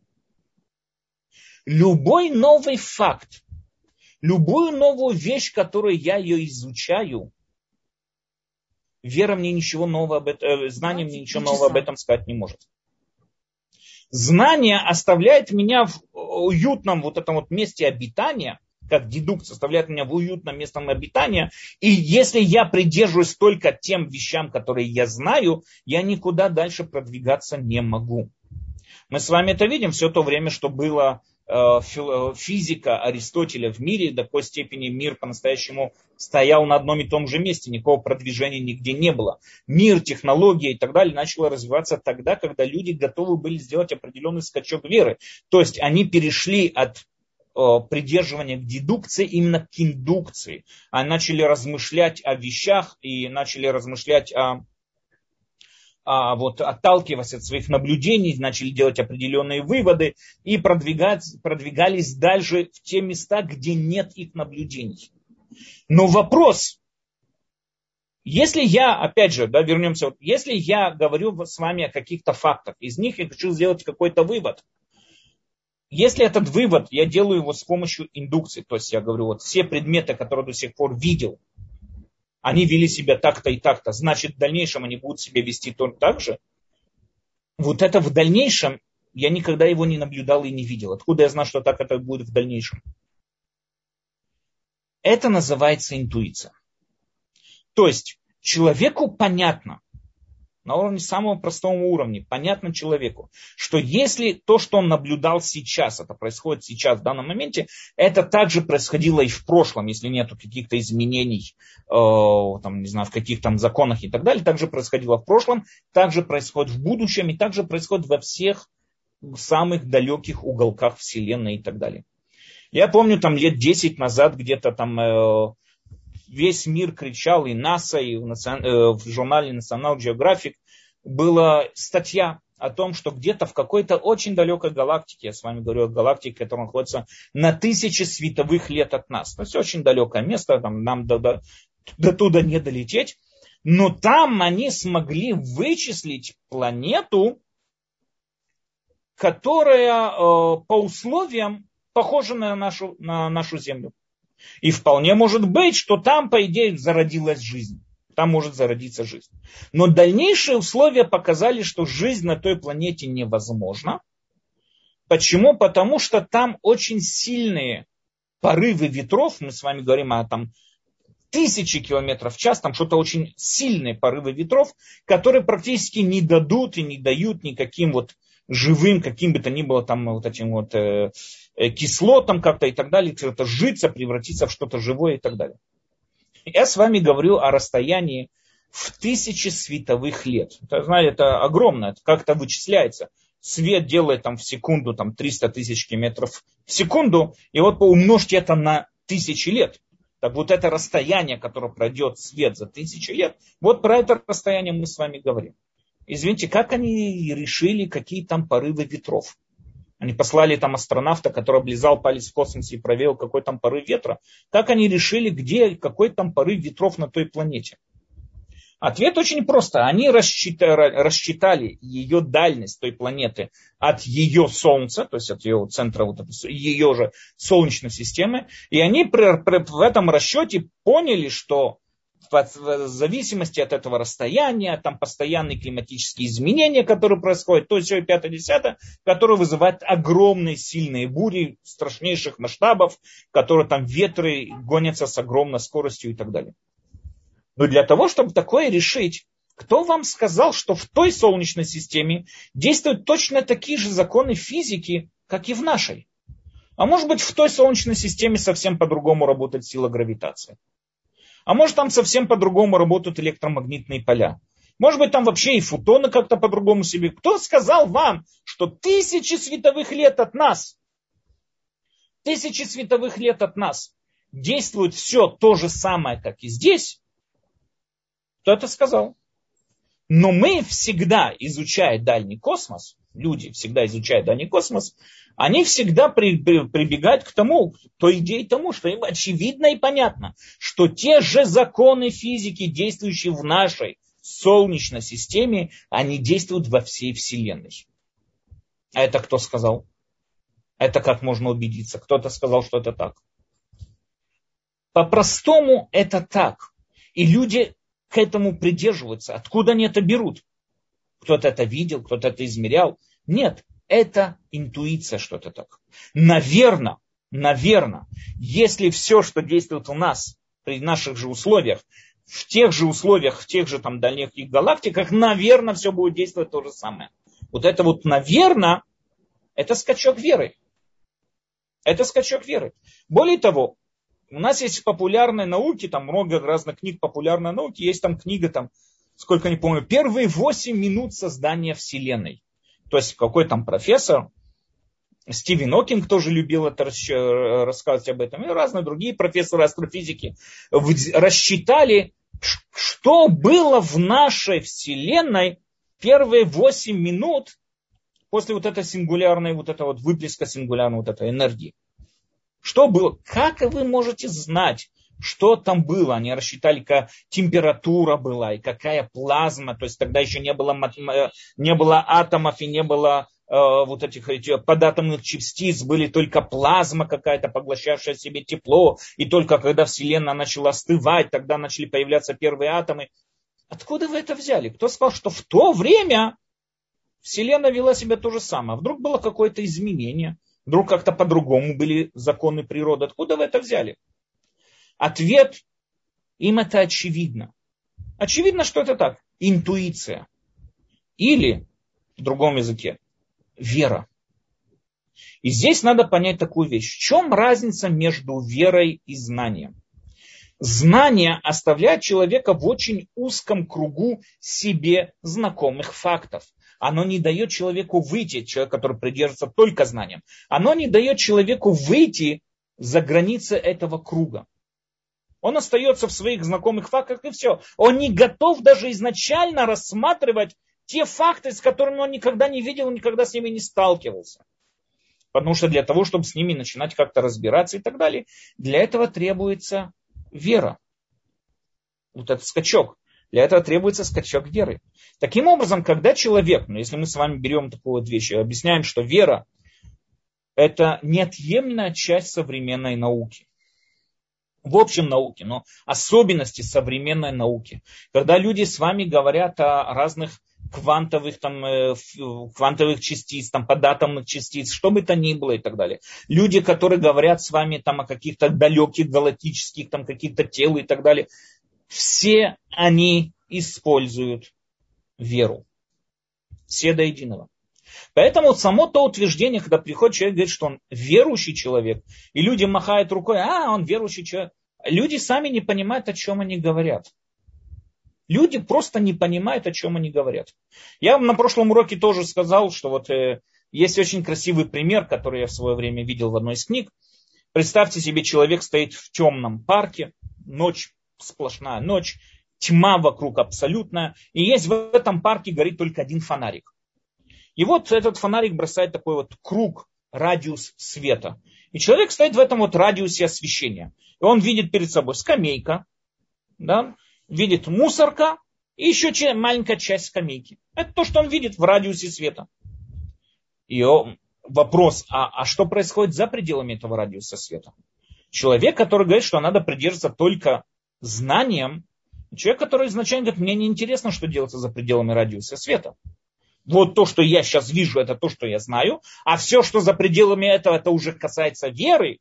Любой новый факт, любую новую вещь, которую я ее изучаю, вера мне ничего нового об этом, э, знание мне ничего нового об этом сказать не может. Знание оставляет меня в уютном вот этом вот месте обитания, как дедукция оставляет меня в уютном месте обитания. И если я придерживаюсь только тем вещам, которые я знаю, я никуда дальше продвигаться не могу. Мы с вами это видим все то время, что было э, э, физика Аристотеля в мире, до такой степени мир по-настоящему стоял на одном и том же месте, никакого продвижения нигде не было. Мир, технология и так далее начало развиваться тогда, когда люди готовы были сделать определенный скачок веры. То есть они перешли от Э, придерживания к дедукции именно к индукции. Они начали размышлять о вещах и начали размышлять о, о вот, отталкиваясь от своих наблюдений, начали делать определенные выводы и продвигать, продвигались дальше в те места, где нет их наблюдений. Но вопрос, если я, опять же, да, вернемся, если я говорю с вами о каких-то фактах, из них я хочу сделать какой-то вывод – если этот вывод, я делаю его с помощью индукции, то есть я говорю, вот все предметы, которые до сих пор видел, они вели себя так-то и так-то, значит в дальнейшем они будут себя вести только так же. Вот это в дальнейшем я никогда его не наблюдал и не видел. Откуда я знаю, что так это будет в дальнейшем? Это называется интуиция. То есть человеку понятно, на уровне самого простого уровня, понятно человеку, что если то, что он наблюдал сейчас, это происходит сейчас, в данном моменте, это также происходило и в прошлом, если нет каких-то изменений, э, там, не знаю, в каких там законах и так далее, также происходило в прошлом, также происходит в будущем и также происходит во всех самых далеких уголках Вселенной и так далее. Я помню там лет 10 назад где-то там э, весь мир кричал, и НАСА, и в, национ... Э, в журнале National Geographic была статья о том, что где-то в какой-то очень далекой галактике, я с вами говорю о галактике, которая находится на тысячи световых лет от нас, то есть очень далекое место, там, нам до, до, до туда не долететь, но там они смогли вычислить планету, которая э, по условиям похожа на нашу, на нашу Землю. И вполне может быть, что там, по идее, зародилась жизнь. Там может зародиться жизнь. Но дальнейшие условия показали, что жизнь на той планете невозможна. Почему? Потому что там очень сильные порывы ветров, мы с вами говорим о там, тысячи километров в час, там что-то очень сильные порывы ветров, которые практически не дадут и не дают никаким вот живым, каким бы то ни было там вот этим вот э, э кислотам как-то и так далее, это житься, превратиться в что-то живое и так далее. Я с вами говорю о расстоянии в тысячи световых лет. Это, знаете, это огромно, это как-то вычисляется. Свет делает там в секунду там 300 тысяч километров в секунду, и вот умножьте это на тысячи лет. Так вот это расстояние, которое пройдет свет за тысячи лет, вот про это расстояние мы с вами говорим. Извините, как они решили, какие там порывы ветров? Они послали там астронавта, который облизал палец в космосе и проверил, какой там порыв ветра. Как они решили, где, какой там порыв ветров на той планете? Ответ очень просто. Они рассчитали, рассчитали ее дальность той планеты от ее Солнца, то есть от ее центра, вот этой, ее же Солнечной системы. И они при, при, в этом расчете поняли, что в зависимости от этого расстояния, там постоянные климатические изменения, которые происходят, то все пятое, десятое, которые вызывают огромные сильные бури страшнейших масштабов, которые там ветры гонятся с огромной скоростью и так далее. Но для того, чтобы такое решить, кто вам сказал, что в той Солнечной системе действуют точно такие же законы физики, как и в нашей? А может быть, в той Солнечной системе совсем по-другому работает сила гравитации? А может там совсем по-другому работают электромагнитные поля. Может быть, там вообще и фотоны как-то по-другому себе. Кто сказал вам, что тысячи световых лет от нас, тысячи световых лет от нас действует все то же самое, как и здесь? Кто это сказал? Но мы всегда, изучая дальний космос, люди всегда изучают дальний космос, они всегда при, при, прибегают к тому, к той идее тому, что им очевидно и понятно, что те же законы физики, действующие в нашей Солнечной системе, они действуют во всей Вселенной. А это кто сказал? Это как можно убедиться? Кто-то сказал, что это так. По-простому это так. И люди к этому придерживаются. Откуда они это берут? Кто-то это видел, кто-то это измерял. Нет, это интуиция что-то так. Наверное, наверное, если все, что действует у нас при наших же условиях, в тех же условиях, в тех же там дальних галактиках, наверное, все будет действовать то же самое. Вот это вот, наверное, это скачок веры. Это скачок веры. Более того, у нас есть популярные науки, там много разных книг популярной науки, есть там книга, там, сколько не помню, первые 8 минут создания Вселенной. То есть какой там профессор, Стивен Окинг тоже любил это рассказывать об этом, и разные другие профессоры астрофизики рассчитали, что было в нашей Вселенной первые 8 минут после вот этой сингулярной, вот этого вот выплеска сингулярной вот этой энергии. Что было? Как вы можете знать, что там было? Они рассчитали, какая температура была и какая плазма. То есть тогда еще не было, не было атомов и не было э, вот этих, этих податомных частиц, были только плазма какая-то, поглощавшая себе тепло. И только когда Вселенная начала остывать, тогда начали появляться первые атомы. Откуда вы это взяли? Кто сказал, что в то время Вселенная вела себя то же самое? Вдруг было какое-то изменение? Вдруг как-то по-другому были законы природы. Откуда вы это взяли? Ответ им это очевидно. Очевидно, что это так. Интуиция. Или, в другом языке, вера. И здесь надо понять такую вещь. В чем разница между верой и знанием? Знание оставляет человека в очень узком кругу себе знакомых фактов оно не дает человеку выйти, человек, который придерживается только знанием, оно не дает человеку выйти за границы этого круга. Он остается в своих знакомых фактах и все. Он не готов даже изначально рассматривать те факты, с которыми он никогда не видел, никогда с ними не сталкивался. Потому что для того, чтобы с ними начинать как-то разбираться и так далее, для этого требуется вера. Вот этот скачок. Для этого требуется скачок веры. Таким образом, когда человек, ну если мы с вами берем такую вот вещь, объясняем, что вера это неотъемлемая часть современной науки. В общем науке, но особенности современной науки. Когда люди с вами говорят о разных квантовых, там, э, квантовых частиц, там, податомных частиц, что бы то ни было и так далее. Люди, которые говорят с вами там, о каких-то далеких галактических там, каких-то тел и так далее все они используют веру. Все до единого. Поэтому само то утверждение, когда приходит человек, говорит, что он верующий человек, и люди махают рукой, а, он верующий человек. Люди сами не понимают, о чем они говорят. Люди просто не понимают, о чем они говорят. Я на прошлом уроке тоже сказал, что вот э, есть очень красивый пример, который я в свое время видел в одной из книг. Представьте себе, человек стоит в темном парке, ночь сплошная ночь, тьма вокруг абсолютная, и есть в этом парке горит только один фонарик. И вот этот фонарик бросает такой вот круг, радиус света. И человек стоит в этом вот радиусе освещения. И он видит перед собой скамейка, да, видит мусорка и еще маленькая часть скамейки. Это то, что он видит в радиусе света. И вопрос, а, а что происходит за пределами этого радиуса света? Человек, который говорит, что надо придерживаться только знанием, человек, который изначально говорит, мне не интересно, что делается за пределами радиуса света. Вот то, что я сейчас вижу, это то, что я знаю, а все, что за пределами этого, это уже касается веры,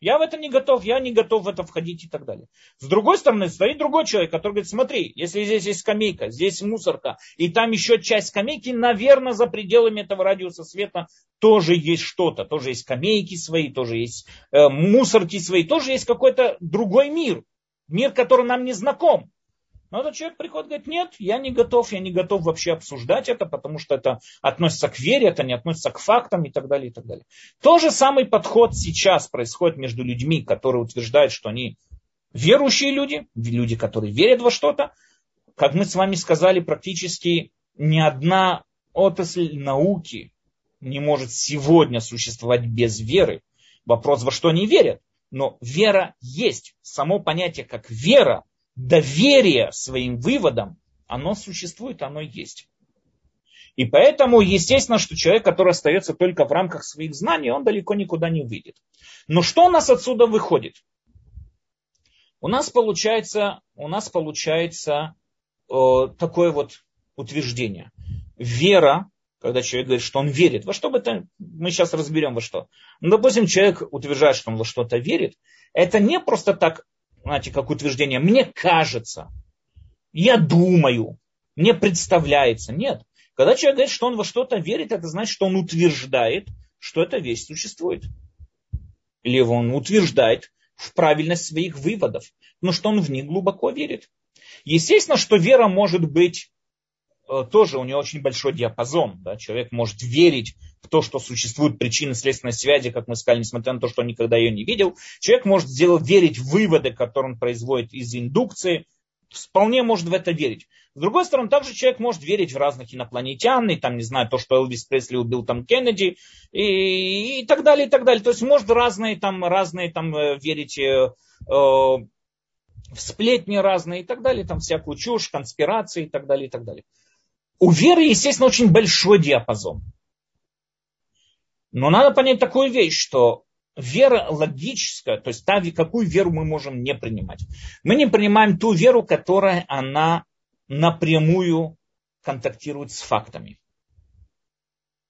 я в это не готов, я не готов в это входить и так далее. С другой стороны, стоит другой человек, который говорит, смотри, если здесь есть скамейка, здесь мусорка, и там еще часть скамейки, наверное, за пределами этого радиуса света тоже есть что-то. Тоже есть скамейки свои, тоже есть э, мусорки свои, тоже есть какой-то другой мир мир, который нам не знаком. Но этот человек приходит и говорит, нет, я не готов, я не готов вообще обсуждать это, потому что это относится к вере, это не относится к фактам и так далее, и так далее. То же самый подход сейчас происходит между людьми, которые утверждают, что они верующие люди, люди, которые верят во что-то. Как мы с вами сказали, практически ни одна отрасль науки не может сегодня существовать без веры. Вопрос, во что они верят. Но вера есть. Само понятие как вера, доверие своим выводам, оно существует, оно есть. И поэтому, естественно, что человек, который остается только в рамках своих знаний, он далеко никуда не выйдет. Но что у нас отсюда выходит? у нас получается, у нас получается э, такое вот утверждение. Вера, когда человек говорит, что он верит, во что бы то, мы сейчас разберем во что. Ну, допустим, человек утверждает, что он во что-то верит, это не просто так, знаете, как утверждение, мне кажется, я думаю, мне представляется. Нет. Когда человек говорит, что он во что-то верит, это значит, что он утверждает, что эта вещь существует. Или он утверждает в правильность своих выводов, но что он в них глубоко верит. Естественно, что вера может быть тоже у нее очень большой диапазон. Да? Человек может верить в то, что существуют причины следственной связи, как мы сказали, несмотря на то, что он никогда ее не видел. Человек может сделать, верить в выводы, которые он производит из индукции, вполне может в это верить. С другой стороны, также человек может верить в разных инопланетян, и там, не знаю, то, что Элвис Пресли убил там Кеннеди, и, и так далее, и так далее. То есть может разные там, разные там э, верить э, э, в сплетни разные и так далее, там всякую чушь, конспирации и так далее, и так далее. У веры, естественно, очень большой диапазон. Но надо понять такую вещь, что вера логическая, то есть та, какую веру мы можем не принимать. Мы не принимаем ту веру, которая она напрямую контактирует с фактами.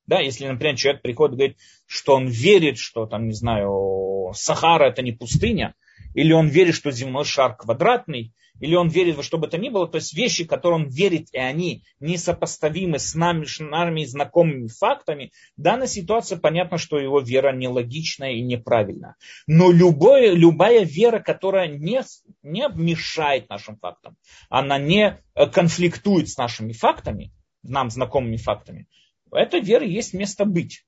Да, если, например, человек приходит и говорит, что он верит, что там, не знаю, Сахара это не пустыня, или он верит, что земной шар квадратный, или он верит во что бы то ни было, то есть вещи, которые он верит, и они несопоставимы с нами, с нами знакомыми фактами, в данной ситуации понятно, что его вера нелогичная и неправильная. Но любое, любая вера, которая не, не мешает нашим фактам, она не э, конфликтует с нашими фактами, нам знакомыми фактами, эта вера есть место быть.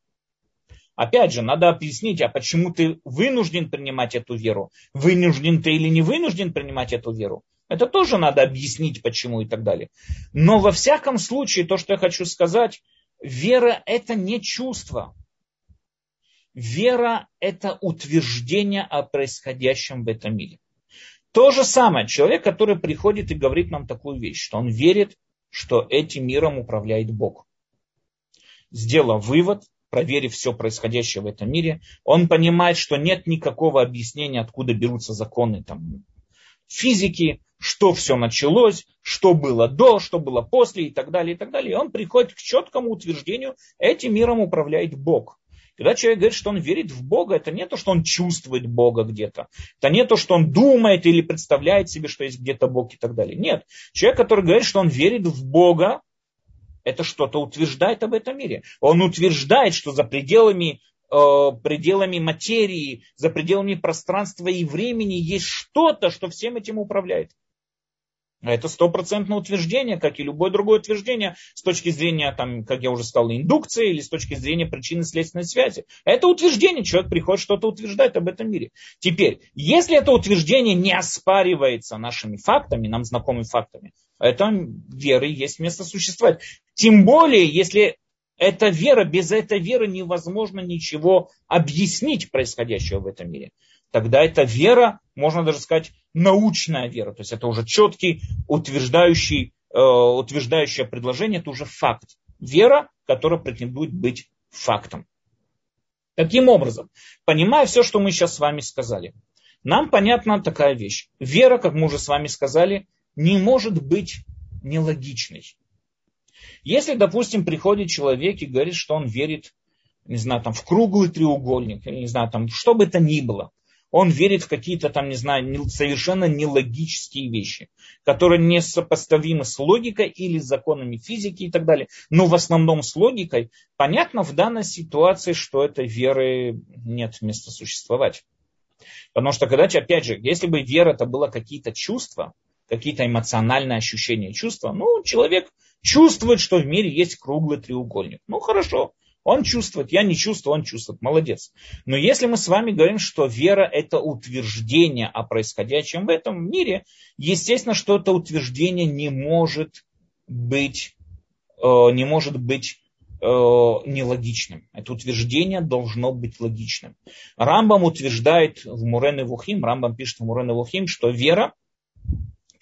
Опять же, надо объяснить, а почему ты вынужден принимать эту веру? Вынужден ты или не вынужден принимать эту веру? Это тоже надо объяснить, почему и так далее. Но во всяком случае, то, что я хочу сказать, вера это не чувство. Вера это утверждение о происходящем в этом мире. То же самое, человек, который приходит и говорит нам такую вещь, что он верит, что этим миром управляет Бог. Сделав вывод, проверив все происходящее в этом мире, он понимает, что нет никакого объяснения, откуда берутся законы там, физики, что все началось, что было до, что было после и так далее, и так далее. И он приходит к четкому утверждению, этим миром управляет Бог. Когда человек говорит, что он верит в Бога, это не то, что он чувствует Бога где-то. Это не то, что он думает или представляет себе, что есть где-то Бог и так далее. Нет. Человек, который говорит, что он верит в Бога, это что-то утверждает об этом мире. Он утверждает, что за пределами, э, пределами материи, за пределами пространства и времени есть что-то, что всем этим управляет. Это стопроцентное утверждение, как и любое другое утверждение с точки зрения, там, как я уже сказал, индукции или с точки зрения причины следственной связи. Это утверждение, человек приходит что-то утверждать об этом мире. Теперь, если это утверждение не оспаривается нашими фактами, нам знакомыми фактами, это веры есть место существовать. Тем более, если эта вера, без этой веры невозможно ничего объяснить происходящего в этом мире. Тогда эта вера, можно даже сказать, научная вера. То есть это уже четкий, утверждающий, э, утверждающее предложение, это уже факт. Вера, которая претендует быть фактом. Таким образом, понимая все, что мы сейчас с вами сказали, нам понятна такая вещь. Вера, как мы уже с вами сказали, не может быть нелогичной. Если, допустим, приходит человек и говорит, что он верит, не знаю, там, в круглый треугольник, не знаю, там, что бы это ни было, он верит в какие-то там, не знаю, совершенно нелогические вещи, которые не сопоставимы с логикой или законами физики и так далее. Но в основном с логикой. Понятно в данной ситуации, что этой веры нет места существовать. Потому что, когда, опять же, если бы вера это было какие-то чувства, какие-то эмоциональные ощущения, чувства, ну, человек чувствует, что в мире есть круглый треугольник. Ну, хорошо, он чувствует, я не чувствую, он чувствует, молодец. Но если мы с вами говорим, что вера это утверждение о происходящем в этом мире, естественно, что это утверждение не может быть, э, не может быть э, нелогичным. Это утверждение должно быть логичным. Рамбам утверждает в Мурен и Вухим, Рамбам пишет в Мурен и Вухим, что вера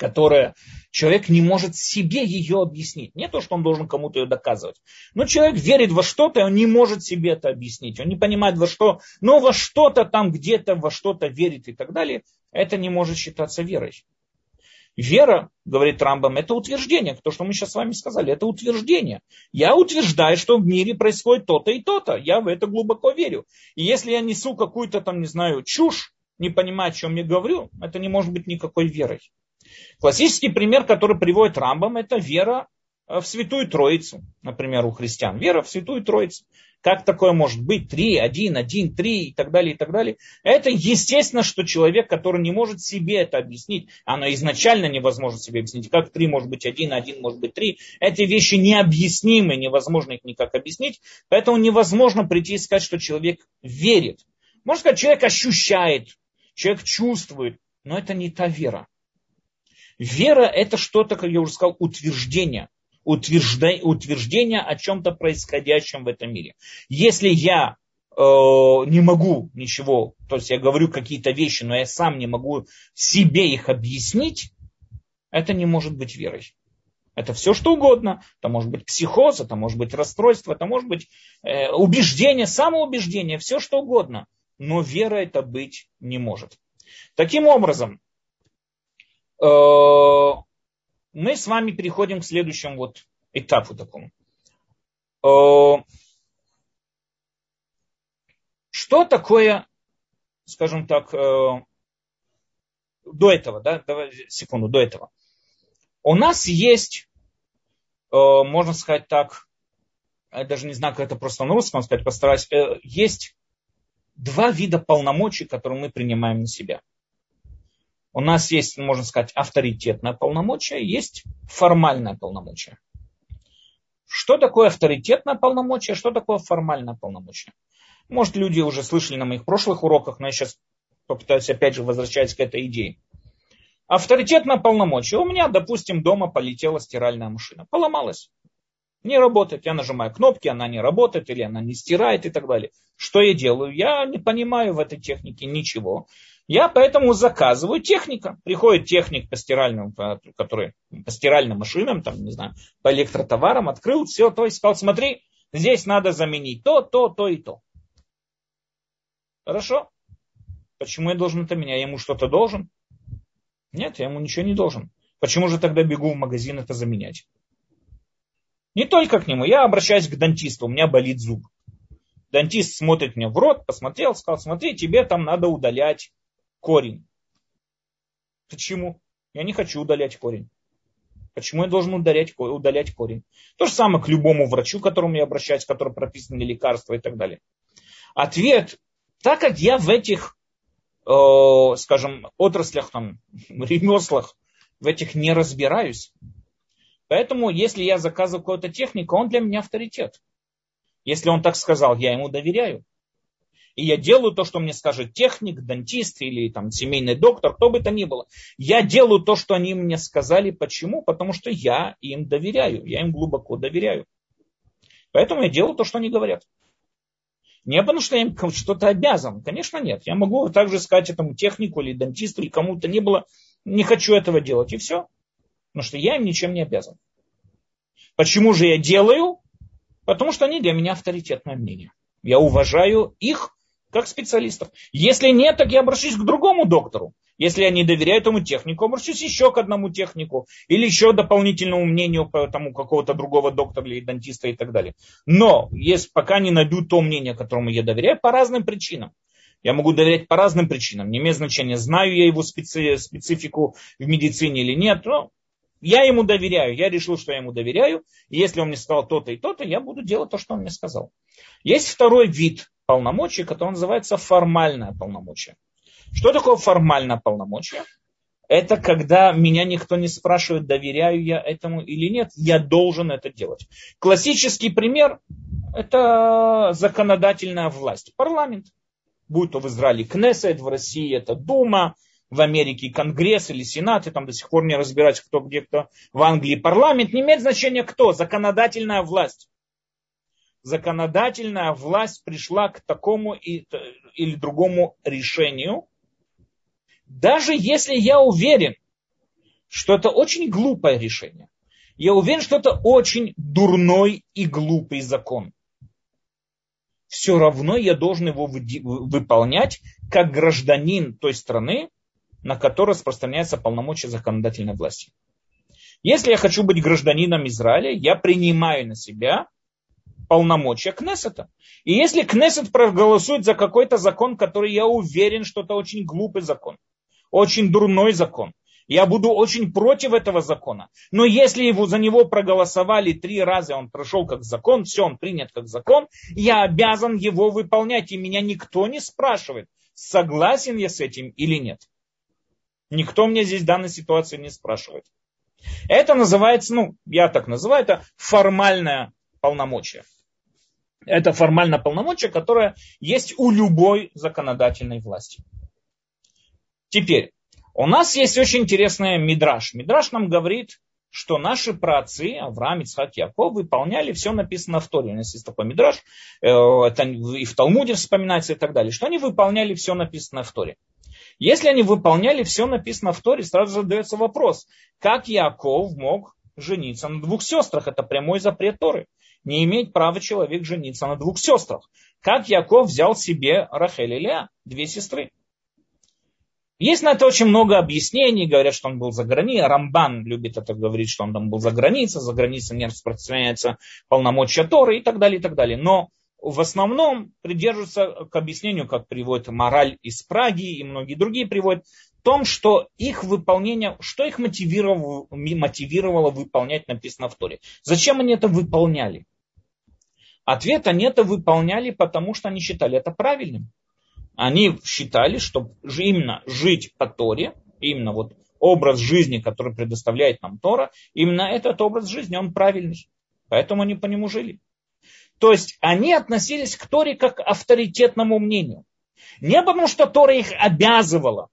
которая человек не может себе ее объяснить. Не то, что он должен кому-то ее доказывать. Но человек верит во что-то, и он не может себе это объяснить. Он не понимает во что, но во что-то там где-то, во что-то верит и так далее. Это не может считаться верой. Вера, говорит Рамбам, это утверждение. То, что мы сейчас с вами сказали, это утверждение. Я утверждаю, что в мире происходит то-то и то-то. Я в это глубоко верю. И если я несу какую-то там, не знаю, чушь, не понимая, о чем я говорю, это не может быть никакой верой. Классический пример, который приводит Рамбам, это вера э, в Святую Троицу, например, у христиан. Вера в Святую Троицу. Как такое может быть? Три, один, один, три и так далее, и так далее. Это естественно, что человек, который не может себе это объяснить, оно изначально невозможно себе объяснить. Как три может быть один, один может быть три. Эти вещи необъяснимы, невозможно их никак объяснить. Поэтому невозможно прийти и сказать, что человек верит. Можно сказать, человек ощущает, человек чувствует, но это не та вера. Вера это что-то, как я уже сказал, утверждение. Утверждение о чем-то происходящем в этом мире. Если я э, не могу ничего, то есть я говорю какие-то вещи, но я сам не могу себе их объяснить, это не может быть верой. Это все что угодно. Это может быть психоз, это может быть расстройство, это может быть э, убеждение, самоубеждение, все что угодно. Но вера это быть не может. Таким образом, мы с вами переходим к следующему вот этапу такому. Э, что такое, скажем так, э, до этого, да, давай секунду, до этого. У нас есть, можно сказать так, я даже не знаю, как это просто на русском сказать, постараюсь, есть два вида полномочий, которые мы принимаем на себя – у нас есть, можно сказать, авторитетное полномочие, есть формальное полномочие. Что такое авторитетное полномочие, что такое формальное полномочие? Может, люди уже слышали на моих прошлых уроках, но я сейчас попытаюсь опять же возвращаться к этой идее. Авторитетное полномочие. У меня, допустим, дома полетела стиральная машина. Поломалась. Не работает. Я нажимаю кнопки, она не работает, или она не стирает и так далее. Что я делаю? Я не понимаю в этой технике ничего. Я поэтому заказываю техника. Приходит техник по стиральным, который по стиральным машинам, там, не знаю, по электротоварам, открыл все, то есть сказал, смотри, здесь надо заменить то, то, то и то. Хорошо. Почему я должен это менять? Я ему что-то должен? Нет, я ему ничего не должен. Почему же тогда бегу в магазин это заменять? Не только к нему. Я обращаюсь к дантисту, у меня болит зуб. Дантист смотрит мне в рот, посмотрел, сказал, смотри, тебе там надо удалять корень. Почему? Я не хочу удалять корень. Почему я должен удалять, удалять корень? То же самое к любому врачу, к которому я обращаюсь, который прописаны лекарства и так далее. Ответ, так как я в этих, э, скажем, отраслях, там, ремеслах, в этих не разбираюсь. Поэтому, если я заказываю какую-то технику, он для меня авторитет. Если он так сказал, я ему доверяю и я делаю то, что мне скажет техник, дантист или там семейный доктор, кто бы то ни было. Я делаю то, что они мне сказали. Почему? Потому что я им доверяю, я им глубоко доверяю. Поэтому я делаю то, что они говорят. Не потому, что я им что-то обязан. Конечно, нет. Я могу также сказать этому технику или дантисту, или кому-то не было, не хочу этого делать, и все. Потому что я им ничем не обязан. Почему же я делаю? Потому что они для меня авторитетное мнение. Я уважаю их как специалистов. Если нет, так я обращусь к другому доктору. Если я не доверяю этому технику, обращусь еще к одному технику или еще дополнительному мнению по тому какого-то другого доктора или дантиста и так далее. Но если пока не найду то мнение, которому я доверяю, по разным причинам. Я могу доверять по разным причинам. Не имеет значения, знаю я его специ, специфику в медицине или нет. Но я ему доверяю. Я решил, что я ему доверяю. И если он мне сказал то-то и то-то, я буду делать то, что он мне сказал. Есть второй вид полномочий, который называется формальное полномочие. Что такое формальное полномочие? Это когда меня никто не спрашивает, доверяю я этому или нет, я должен это делать. Классический пример – это законодательная власть, парламент. Будь то в Израиле Кнессет, в России это Дума, в Америке Конгресс или Сенат, и там до сих пор не разбирать, кто где кто, в Англии парламент, не имеет значения кто, законодательная власть законодательная власть пришла к такому или другому решению, даже если я уверен, что это очень глупое решение. Я уверен, что это очень дурной и глупый закон. Все равно я должен его выполнять как гражданин той страны, на которой распространяется полномочия законодательной власти. Если я хочу быть гражданином Израиля, я принимаю на себя полномочия Кнессета. И если Кнессет проголосует за какой-то закон, который я уверен, что это очень глупый закон, очень дурной закон, я буду очень против этого закона. Но если его, за него проголосовали три раза, он прошел как закон, все, он принят как закон, я обязан его выполнять. И меня никто не спрашивает, согласен я с этим или нет. Никто мне здесь в данной ситуации не спрашивает. Это называется, ну, я так называю, это формальное полномочие. Это формальное полномочие, которое есть у любой законодательной власти. Теперь, у нас есть очень интересный мидраж. Мидраж нам говорит, что наши праотцы, Авраам, Ицхак, Яков, выполняли все написано в Торе. У нас есть такой мидраж, э, это и в Талмуде вспоминается и так далее, что они выполняли все написано в Торе. Если они выполняли все написано в Торе, сразу задается вопрос, как Яков мог жениться на двух сестрах? Это прямой запрет Торы. Не имеет права человек жениться на двух сестрах. Как Яков взял себе Рахель и Леа, две сестры? Есть на это очень много объяснений, говорят, что он был за границей. Рамбан любит это говорить, что он там был за границей, за границей не распространяется полномочия Торы и так далее, и так далее. Но в основном придерживаются к объяснению, как приводит мораль из Праги и многие другие приводят, том, что их выполнение, что их мотивировало, мотивировало выполнять написано в Торе. Зачем они это выполняли? Ответ, они это выполняли, потому что они считали это правильным. Они считали, что именно жить по Торе, именно вот образ жизни, который предоставляет нам Тора, именно этот образ жизни, он правильный. Поэтому они по нему жили. То есть они относились к Торе как к авторитетному мнению. Не потому, что Тора их обязывала.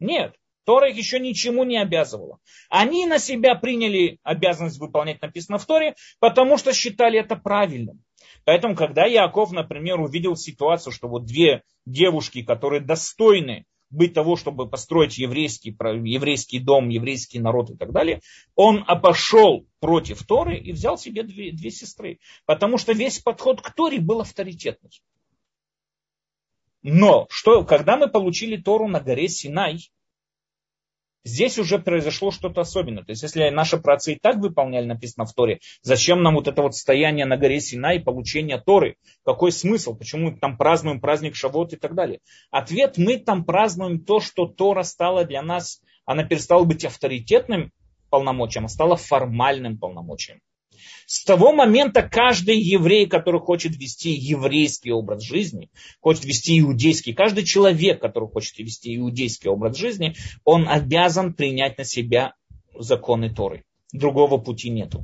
Нет, Тора их еще ничему не обязывала. Они на себя приняли обязанность выполнять написано в Торе, потому что считали это правильным. Поэтому, когда Яков, например, увидел ситуацию, что вот две девушки, которые достойны быть того, чтобы построить еврейский, еврейский дом, еврейский народ и так далее, он пошел против Торы и взял себе две, две сестры. Потому что весь подход к Торе был авторитетный. Но что, когда мы получили Тору на горе Синай, Здесь уже произошло что-то особенное. То есть, если наши працы и так выполняли, написано в Торе, зачем нам вот это вот стояние на горе Сина и получение Торы? Какой смысл? Почему мы там празднуем праздник Шавот и так далее? Ответ, мы там празднуем то, что Тора стала для нас, она перестала быть авторитетным полномочием, а стала формальным полномочием. С того момента каждый еврей, который хочет вести еврейский образ жизни, хочет вести иудейский, каждый человек, который хочет вести иудейский образ жизни, он обязан принять на себя законы Торы. Другого пути нету.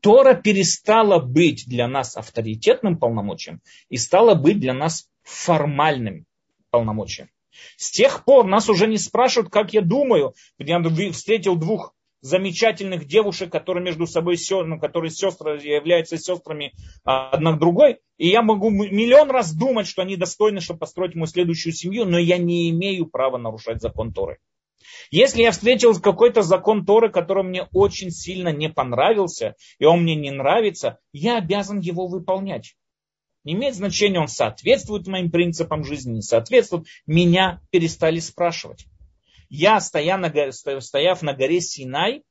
Тора перестала быть для нас авторитетным полномочием и стала быть для нас формальным полномочием. С тех пор нас уже не спрашивают, как я думаю. Я встретил двух замечательных девушек, которые между собой, ну, которые сестры являются сестрами одна к другой. И я могу миллион раз думать, что они достойны, чтобы построить мою следующую семью, но я не имею права нарушать закон Торы. Если я встретил какой-то закон Торы, который мне очень сильно не понравился, и он мне не нравится, я обязан его выполнять. Не имеет значения, он соответствует моим принципам жизни, не соответствует. Меня перестали спрашивать я, стоя на, стояв на горе Синай,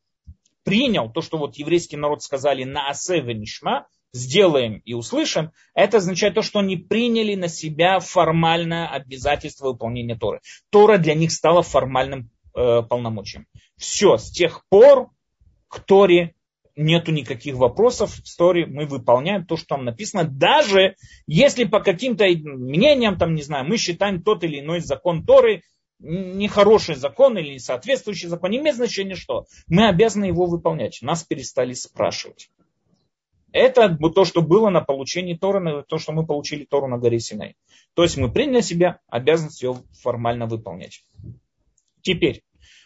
принял то, что вот еврейский народ сказали на асе нишма, сделаем и услышим, это означает то, что они приняли на себя формальное обязательство выполнения Торы. Тора для них стала формальным э, полномочием. Все, с тех пор к Торе нету никаких вопросов в Торе, мы выполняем то, что там написано, даже если по каким-то мнениям, там, не знаю, мы считаем тот или иной закон Торы нехороший закон или соответствующий закон, не имеет значения что. Мы обязаны его выполнять. Нас перестали спрашивать. Это то, что было на получении Торы, то, что мы получили Тору на горе Синай. То есть мы приняли на себя обязанность ее формально выполнять. Теперь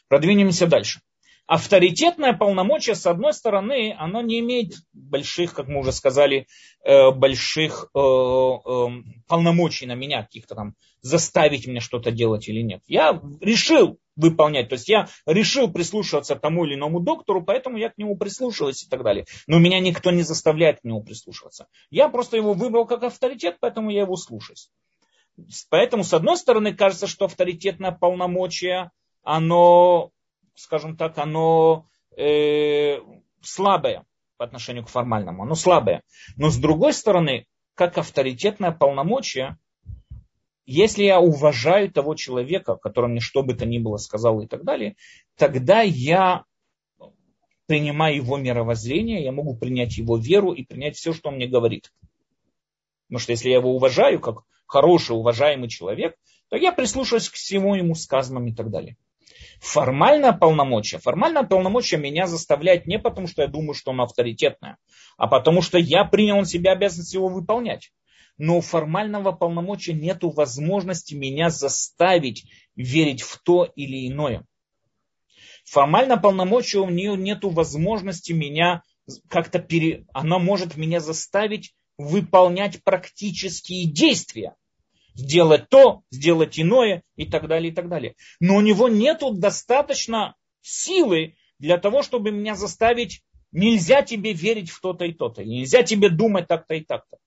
продвинемся дальше. Авторитетное полномочие, с одной стороны, оно не имеет больших, как мы уже сказали, э, больших э, эм, полномочий на меня, каких-то там заставить меня что-то делать или нет. Я решил выполнять, то есть я решил прислушиваться к тому или иному доктору, поэтому я к нему прислушиваюсь и так далее. Но меня никто не заставляет к нему прислушиваться. Я просто его выбрал как авторитет, поэтому я его слушаюсь. Поэтому, с одной стороны, кажется, что авторитетное полномочие, оно скажем так, оно э, слабое по отношению к формальному, оно слабое. Но с другой стороны, как авторитетное полномочие, если я уважаю того человека, который мне что бы то ни было сказал и так далее, тогда я принимаю его мировоззрение, я могу принять его веру и принять все, что он мне говорит. Потому что если я его уважаю как хороший, уважаемый человек, то я прислушаюсь к всему ему сказанному и так далее. Формальное полномочие. Формальное полномочие меня заставляет не потому, что я думаю, что оно авторитетное, а потому что я принял на себя обязанность его выполнять. Но у формального полномочия нет возможности меня заставить верить в то или иное. Формально полномочия у нее нет возможности меня как-то пере... Она может меня заставить выполнять практические действия сделать то, сделать иное и так далее, и так далее. Но у него нет достаточно силы для того, чтобы меня заставить, нельзя тебе верить в то-то и то-то, нельзя тебе думать так-то и так-то.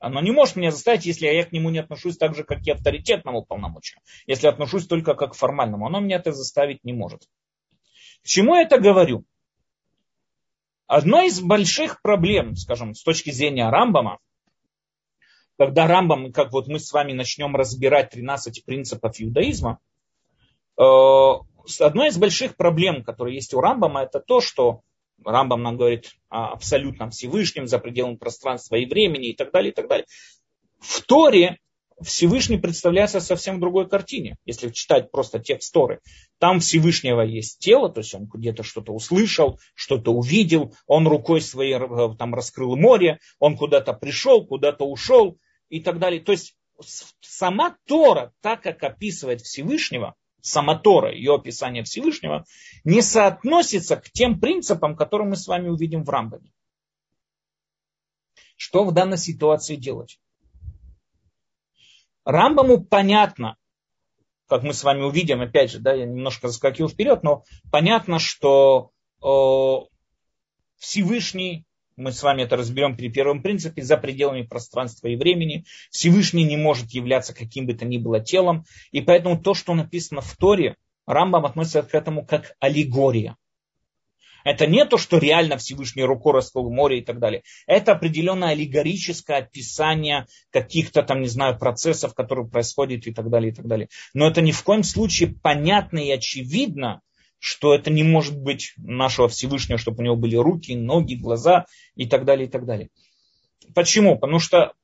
Оно не может меня заставить, если я к нему не отношусь так же, как и авторитетному полномочию. Если отношусь только как к формальному, оно меня это заставить не может. К чему я это говорю? Одна из больших проблем, скажем, с точки зрения Рамбама, когда Рамбам, как вот мы с вами начнем разбирать 13 принципов иудаизма, э, одной из больших проблем, которые есть у Рамбама, это то, что Рамбам нам говорит о абсолютном Всевышнем за пределами пространства и времени и так далее, и так далее. В Торе Всевышний представляется совсем в другой картине, если читать просто текст Торы. Там Всевышнего есть тело, то есть он где-то что-то услышал, что-то увидел, он рукой своей э, там раскрыл море, он куда-то пришел, куда-то ушел, и так далее. То есть сама Тора, так как описывает Всевышнего, сама Тора, ее описание Всевышнего, не соотносится к тем принципам, которые мы с вами увидим в Рамбаме. Что в данной ситуации делать? Рамбаму понятно, как мы с вами увидим, опять же, да, я немножко заскакиваю вперед, но понятно, что э, Всевышний мы с вами это разберем при первом принципе, за пределами пространства и времени. Всевышний не может являться каким бы то ни было телом. И поэтому то, что написано в Торе, Рамбам относится к этому как аллегория. Это не то, что реально Всевышний рукой раскрыл море и так далее. Это определенное аллегорическое описание каких-то там, не знаю, процессов, которые происходят и так далее, и так далее. Но это ни в коем случае понятно и очевидно, что это не может быть нашего Всевышнего, чтобы у него были руки, ноги, глаза и так далее, и так далее. Почему? Потому что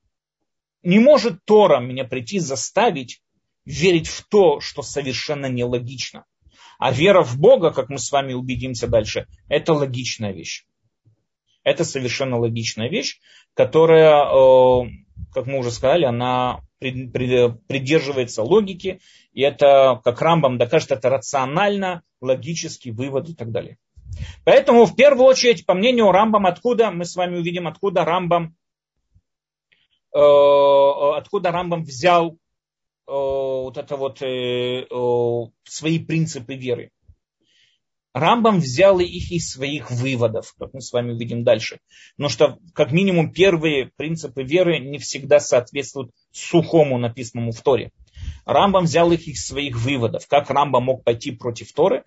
не может Тора меня прийти заставить верить в то, что совершенно нелогично. А вера в Бога, как мы с вами убедимся дальше, это логичная вещь. Это совершенно логичная вещь, которая, э, как мы уже сказали, она придерживается логики, и это, как Рамбам докажет, это рационально, логический вывод и так далее. Поэтому в первую очередь, по мнению Рамбам, откуда мы с вами увидим, откуда Рамбам, э, откуда Рамбам взял э, вот это вот э, э, свои принципы веры. Рамбам взял их из своих выводов, как мы с вами увидим дальше. Но что, как минимум, первые принципы веры не всегда соответствуют сухому написанному в Торе. Рамбам взял их из своих выводов. Как Рамбам мог пойти против Торы?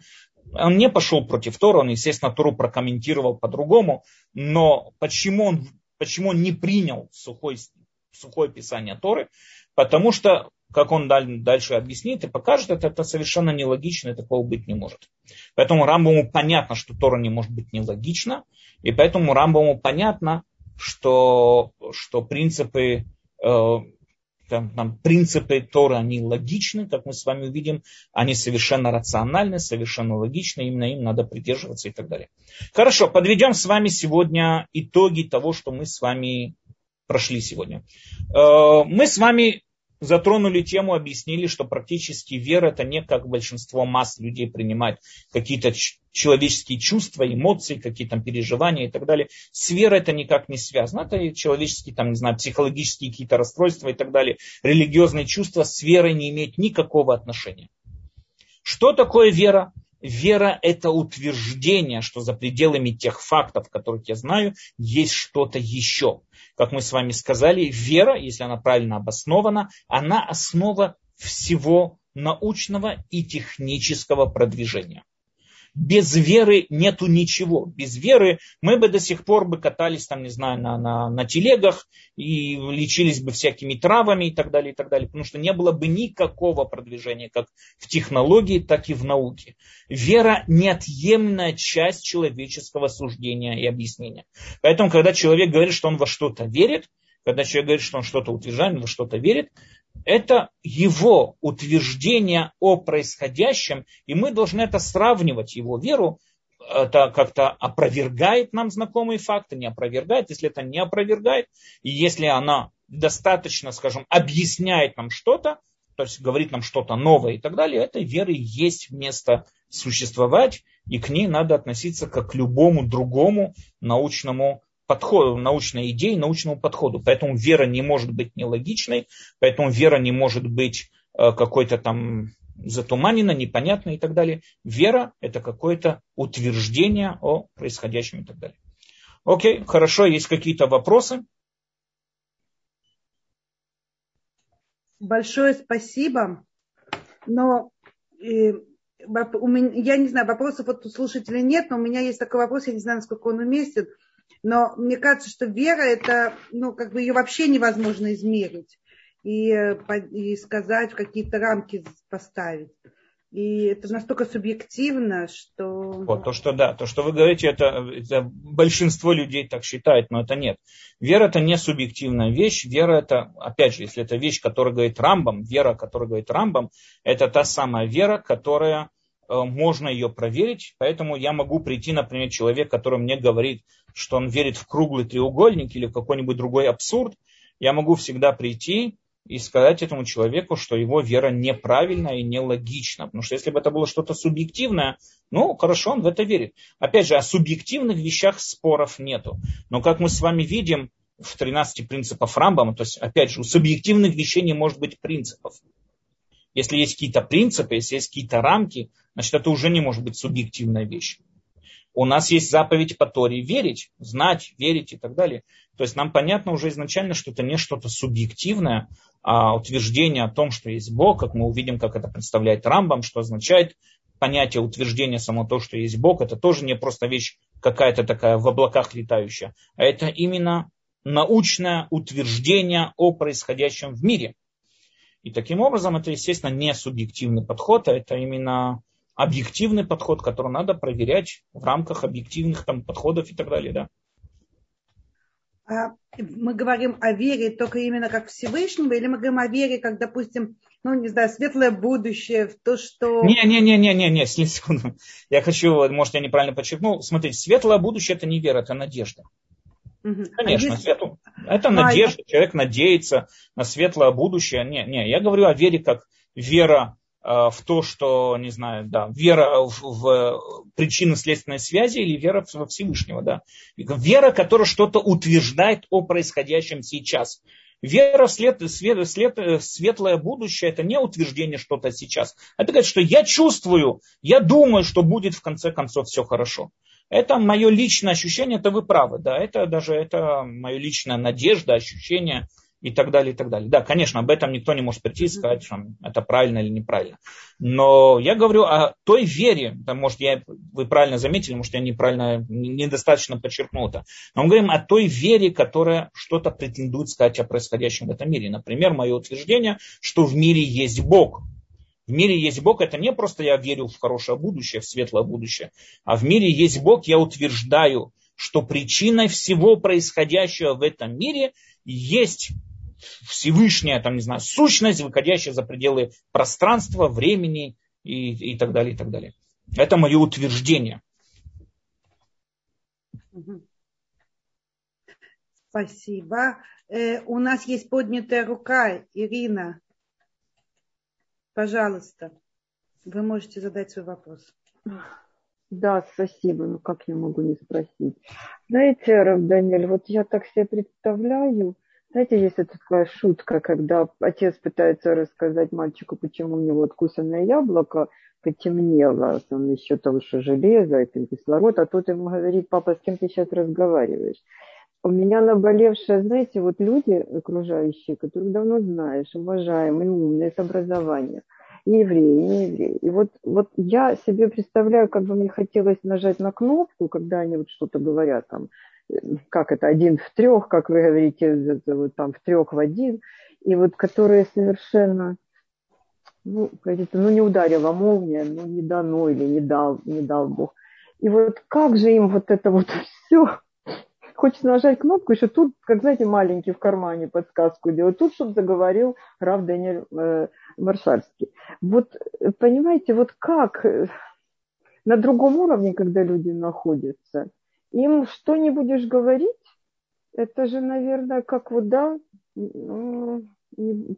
Он не пошел против Торы, он, естественно, Тору прокомментировал по-другому. Но почему он, почему он не принял сухой, сухое писание Торы? Потому что как он дальше объяснит и покажет, это, это совершенно нелогично, и такого быть не может. Поэтому Рамбаму понятно, что Тора не может быть нелогична, и поэтому Рамбаму понятно, что, что принципы, э, там, там, принципы Торы, они логичны, как мы с вами увидим, они совершенно рациональны, совершенно логичны, именно им надо придерживаться и так далее. Хорошо, подведем с вами сегодня итоги того, что мы с вами прошли сегодня. Э, мы с вами затронули тему, объяснили, что практически вера это не как большинство масс людей принимать какие-то человеческие чувства, эмоции, какие то переживания и так далее. С верой это никак не связано. Это человеческие, там, не знаю, психологические какие-то расстройства и так далее. Религиозные чувства с верой не имеют никакого отношения. Что такое вера? Вера – это утверждение, что за пределами тех фактов, которых я знаю, есть что-то еще. Как мы с вами сказали, вера, если она правильно обоснована, она основа всего научного и технического продвижения без веры нету ничего. Без веры мы бы до сих пор бы катались там, не знаю, на, на, на телегах и лечились бы всякими травами и так далее, и так далее. Потому что не было бы никакого продвижения как в технологии, так и в науке. Вера неотъемлемая часть человеческого суждения и объяснения. Поэтому, когда человек говорит, что он во что-то верит, когда человек говорит, что он что-то утверждает, во что-то верит, это его утверждение о происходящем, и мы должны это сравнивать, его веру, это как-то опровергает нам знакомые факты, не опровергает, если это не опровергает, и если она достаточно, скажем, объясняет нам что-то, то есть говорит нам что-то новое и так далее, этой веры есть место существовать, и к ней надо относиться как к любому другому научному подходу, научной идеи, научному подходу. Поэтому вера не может быть нелогичной, поэтому вера не может быть э, какой-то там затуманена, непонятной и так далее. Вера – это какое-то утверждение о происходящем и так далее. Окей, хорошо, есть какие-то вопросы? Большое спасибо. Но э, у меня, я не знаю, вопросов от слушателей нет, но у меня есть такой вопрос, я не знаю, насколько он уместен. Но мне кажется, что вера это, ну, как бы ее вообще невозможно измерить и, и сказать, в какие-то рамки поставить. И это настолько субъективно, что... Вот, то, что да, то, что вы говорите, это, это большинство людей так считает, но это нет. Вера это не субъективная вещь. Вера это, опять же, если это вещь, которая говорит Рамбам, вера, которая говорит Рамбам, это та самая вера, которая можно ее проверить, поэтому я могу прийти, например, человек, который мне говорит, что он верит в круглый треугольник или в какой-нибудь другой абсурд, я могу всегда прийти и сказать этому человеку, что его вера неправильная и нелогична. Потому что если бы это было что-то субъективное, ну, хорошо, он в это верит. Опять же, о субъективных вещах споров нету. Но как мы с вами видим в 13 принципах Рамбама, то есть, опять же, у субъективных вещей не может быть принципов. Если есть какие-то принципы, если есть какие-то рамки, значит, это уже не может быть субъективная вещь. У нас есть заповедь по Торе верить, знать, верить и так далее. То есть нам понятно уже изначально, что это не что-то субъективное, а утверждение о том, что есть Бог, как мы увидим, как это представляет Рамбам, что означает понятие утверждения само то, что есть Бог, это тоже не просто вещь какая-то такая в облаках летающая, а это именно научное утверждение о происходящем в мире. И таким образом это, естественно, не субъективный подход, а это именно объективный подход, который надо проверять в рамках объективных там, подходов и так далее. Да. А мы говорим о вере только именно как Всевышнего, или мы говорим о вере, как, допустим, ну, не знаю, светлое будущее, в то, что... Не-не-не-не-не, секунду. Я хочу, может, я неправильно подчеркнул. Смотрите, светлое будущее – это не вера, это надежда. Угу. Конечно, а если... свету. Это надежда, а человек надеется на светлое будущее. Не, не, я говорю о вере как вера э, в то, что, не знаю, да, вера в, в причинно-следственной связи или вера во Всевышнего, да. Вера, которая что-то утверждает о происходящем сейчас. Вера в след, свет, след, светлое будущее – это не утверждение что-то сейчас. Это говорит, что я чувствую, я думаю, что будет в конце концов все хорошо. Это мое личное ощущение, это вы правы, да, это даже это мое личная надежда, ощущение и так далее, и так далее. Да, конечно, об этом никто не может прийти и сказать, что это правильно или неправильно. Но я говорю о той вере, да, может, я, вы правильно заметили, может, я неправильно, недостаточно подчеркнул это. Но мы говорим о той вере, которая что-то претендует сказать о происходящем в этом мире. Например, мое утверждение, что в мире есть Бог в мире есть Бог, это не просто я верю в хорошее будущее, в светлое будущее, а в мире есть Бог, я утверждаю, что причиной всего происходящего в этом мире есть Всевышняя, там, не знаю, сущность, выходящая за пределы пространства, времени и, и так далее, и так далее. Это мое утверждение. Спасибо. Э, у нас есть поднятая рука, Ирина. Пожалуйста, вы можете задать свой вопрос. Да, спасибо. Ну как я могу не спросить? Знаете, Раб Даниэль, вот я так себе представляю, знаете, есть такая шутка, когда отец пытается рассказать мальчику, почему у него откусанное яблоко потемнело, он еще того, что железо, это кислород, а тот ему говорит, папа, с кем ты сейчас разговариваешь? У меня наболевшие, знаете, вот люди окружающие, которых давно знаешь, уважаемые, умные, с образованием – и евреи, и не евреи. И вот, вот я себе представляю, как бы мне хотелось нажать на кнопку, когда они вот что-то говорят там, как это, один в трех, как вы говорите, вот там в трех в один, и вот которые совершенно, ну, говорится, ну не ударила молния, ну не дано или не дал, не дал Бог. И вот как же им вот это вот все хочется нажать кнопку, еще тут, как знаете, маленький в кармане подсказку делать, тут, чтобы заговорил Рав Даниэль э, Маршальский. Вот, понимаете, вот как э, на другом уровне, когда люди находятся, им что не будешь говорить, это же, наверное, как вот, да, ну,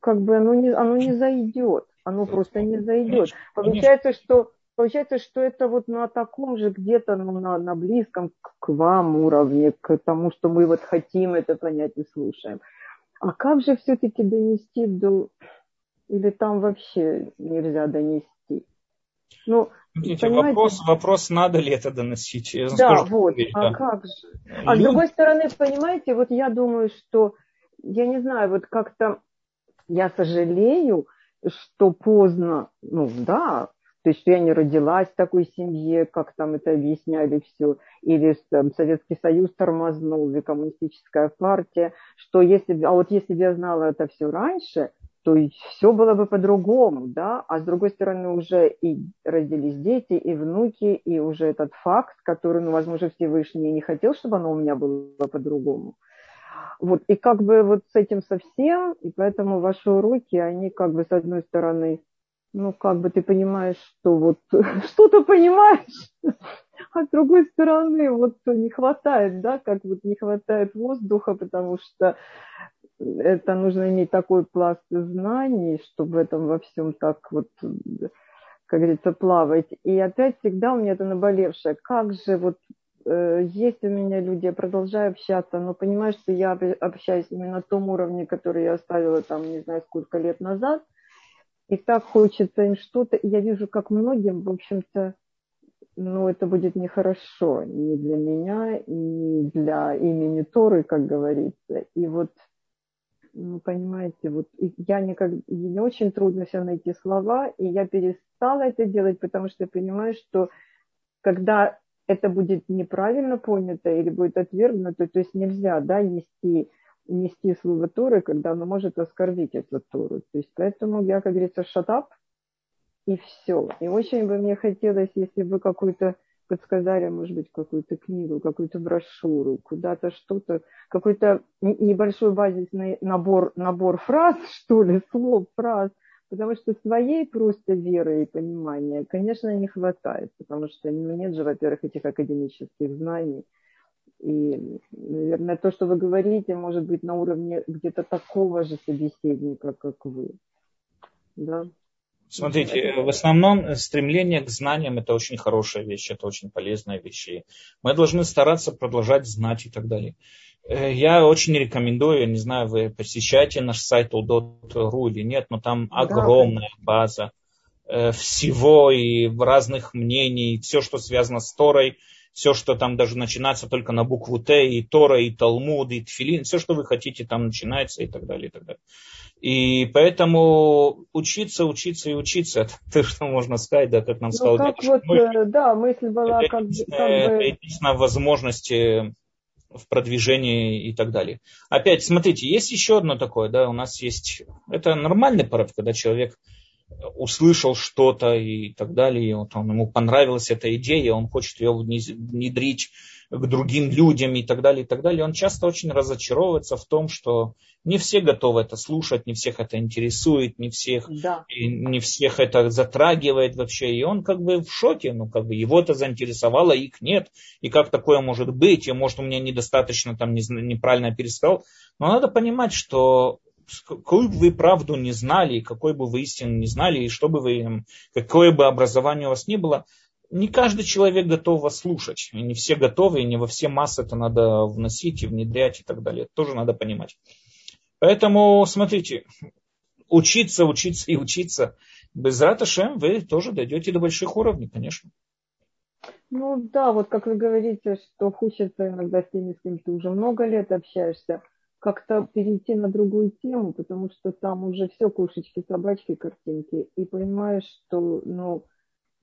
как бы оно не, оно не зайдет, оно просто не зайдет. Получается, что Получается, что это вот на таком же где-то ну, на, на близком к вам уровне, к тому, что мы вот хотим это понять и слушаем. А как же все-таки донести до... Или там вообще нельзя донести? Ну, Смотрите, вопрос, вопрос, надо ли это доносить. Я да, скажу, вот, теперь, а да. как же? А Люд... с другой стороны, понимаете, вот я думаю, что, я не знаю, вот как-то я сожалею, что поздно, ну да, то есть, что я не родилась в такой семье, как там это объясняли все, или там, Советский Союз тормознул, или коммунистическая партия, что если, а вот если бы я знала это все раньше, то все было бы по-другому, да, а с другой стороны уже и родились дети, и внуки, и уже этот факт, который, ну, возможно, Всевышний не хотел, чтобы оно у меня было по-другому. Вот, и как бы вот с этим совсем, и поэтому ваши уроки, они как бы с одной стороны ну, как бы ты понимаешь, что вот что-то понимаешь, а с другой стороны, вот не хватает, да, как вот не хватает воздуха, потому что это нужно иметь такой пласт знаний, чтобы в этом во всем так вот, как говорится, плавать. И опять всегда у меня это наболевшее. Как же вот э, есть у меня люди, я продолжаю общаться, но понимаю, что я общаюсь именно на том уровне, который я оставила там, не знаю, сколько лет назад – и так хочется им что-то. Я вижу, как многим, в общем-то, ну, это будет нехорошо ни для меня, ни для имени Торы, как говорится. И вот, ну, понимаете, вот я никак, мне очень трудно все найти слова, и я перестала это делать, потому что понимаю, что когда это будет неправильно понято или будет отвергнуто, то есть нельзя, да, нести нести слово Торы, когда оно может оскорбить эту Тору. То есть поэтому я, как говорится, шатап, и все. И очень бы мне хотелось, если бы какую-то подсказали, может быть, какую-то книгу, какую-то брошюру, куда-то что-то, какой-то небольшой базисный набор, набор фраз, что ли, слов, фраз, потому что своей просто веры и понимания, конечно, не хватает, потому что ну, нет же, во-первых, этих академических знаний, и, наверное, то, что вы говорите, может быть на уровне где-то такого же собеседника, как вы. Да? Смотрите, в основном стремление к знаниям это очень хорошая вещь, это очень полезная вещь. И мы должны стараться продолжать знать и так далее. Э, я очень рекомендую, я не знаю, вы посещаете наш сайт udot.ru или нет, но там огромная база э, всего и разных мнений, все, что связано с Торой, все, что там даже начинается только на букву Т, и Тора, и Талмуд, и Тфилин, все, что вы хотите, там начинается и так далее, и так далее. И поэтому учиться, учиться и учиться, это то, что можно сказать, да, как нам ну, сказал как вот, мы, э, да, мысль была это как, бы... Это единственная возможность в продвижении и так далее. Опять, смотрите, есть еще одно такое, да, у нас есть, это нормальный порядок, когда человек услышал что-то и так далее, и вот он, ему понравилась эта идея, он хочет ее внедрить к другим людям и так далее, и так далее. Он часто очень разочаровывается в том, что не все готовы это слушать, не всех это интересует, не всех, да. не всех это затрагивает вообще. И он как бы в шоке, ну как бы его это заинтересовало, их нет. И как такое может быть? И может у меня недостаточно там неправильно перестал. Но надо понимать, что какую бы вы правду не знали, какой бы вы истину не знали, и что бы вы, какое бы образование у вас ни было, не каждый человек готов вас слушать. И не все готовы, и не во все массы это надо вносить и внедрять и так далее. Это тоже надо понимать. Поэтому, смотрите, учиться, учиться и учиться. Без раташем вы тоже дойдете до больших уровней, конечно. Ну да, вот как вы говорите, что хочется иногда с теми, с кем ты уже много лет общаешься, как-то перейти на другую тему, потому что там уже все кошечки, собачки, картинки, и понимаешь, что, ну,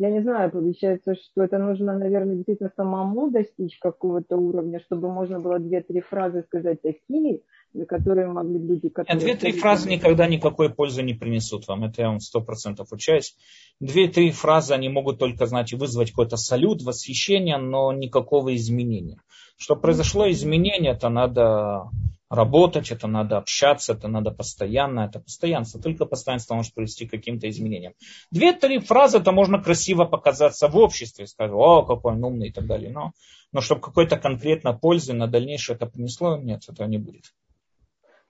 я не знаю, получается, что это нужно, наверное, действительно самому достичь какого-то уровня, чтобы можно было две-три фразы сказать такие, на которые могли люди... Которые... Две-три фразы никогда никакой пользы не принесут вам, это я вам сто процентов учаюсь. Две-три фразы, они могут только, знаете, вызвать какой-то салют, восхищение, но никакого изменения. Чтобы произошло изменение, это надо работать, это надо общаться, это надо постоянно, это постоянство. Только постоянство может привести к каким-то изменениям. Две-три фразы, это можно красиво показаться в обществе, сказать, о, какой он умный и так далее. Но, но чтобы какой-то конкретно пользы на дальнейшее это принесло, нет, этого не будет.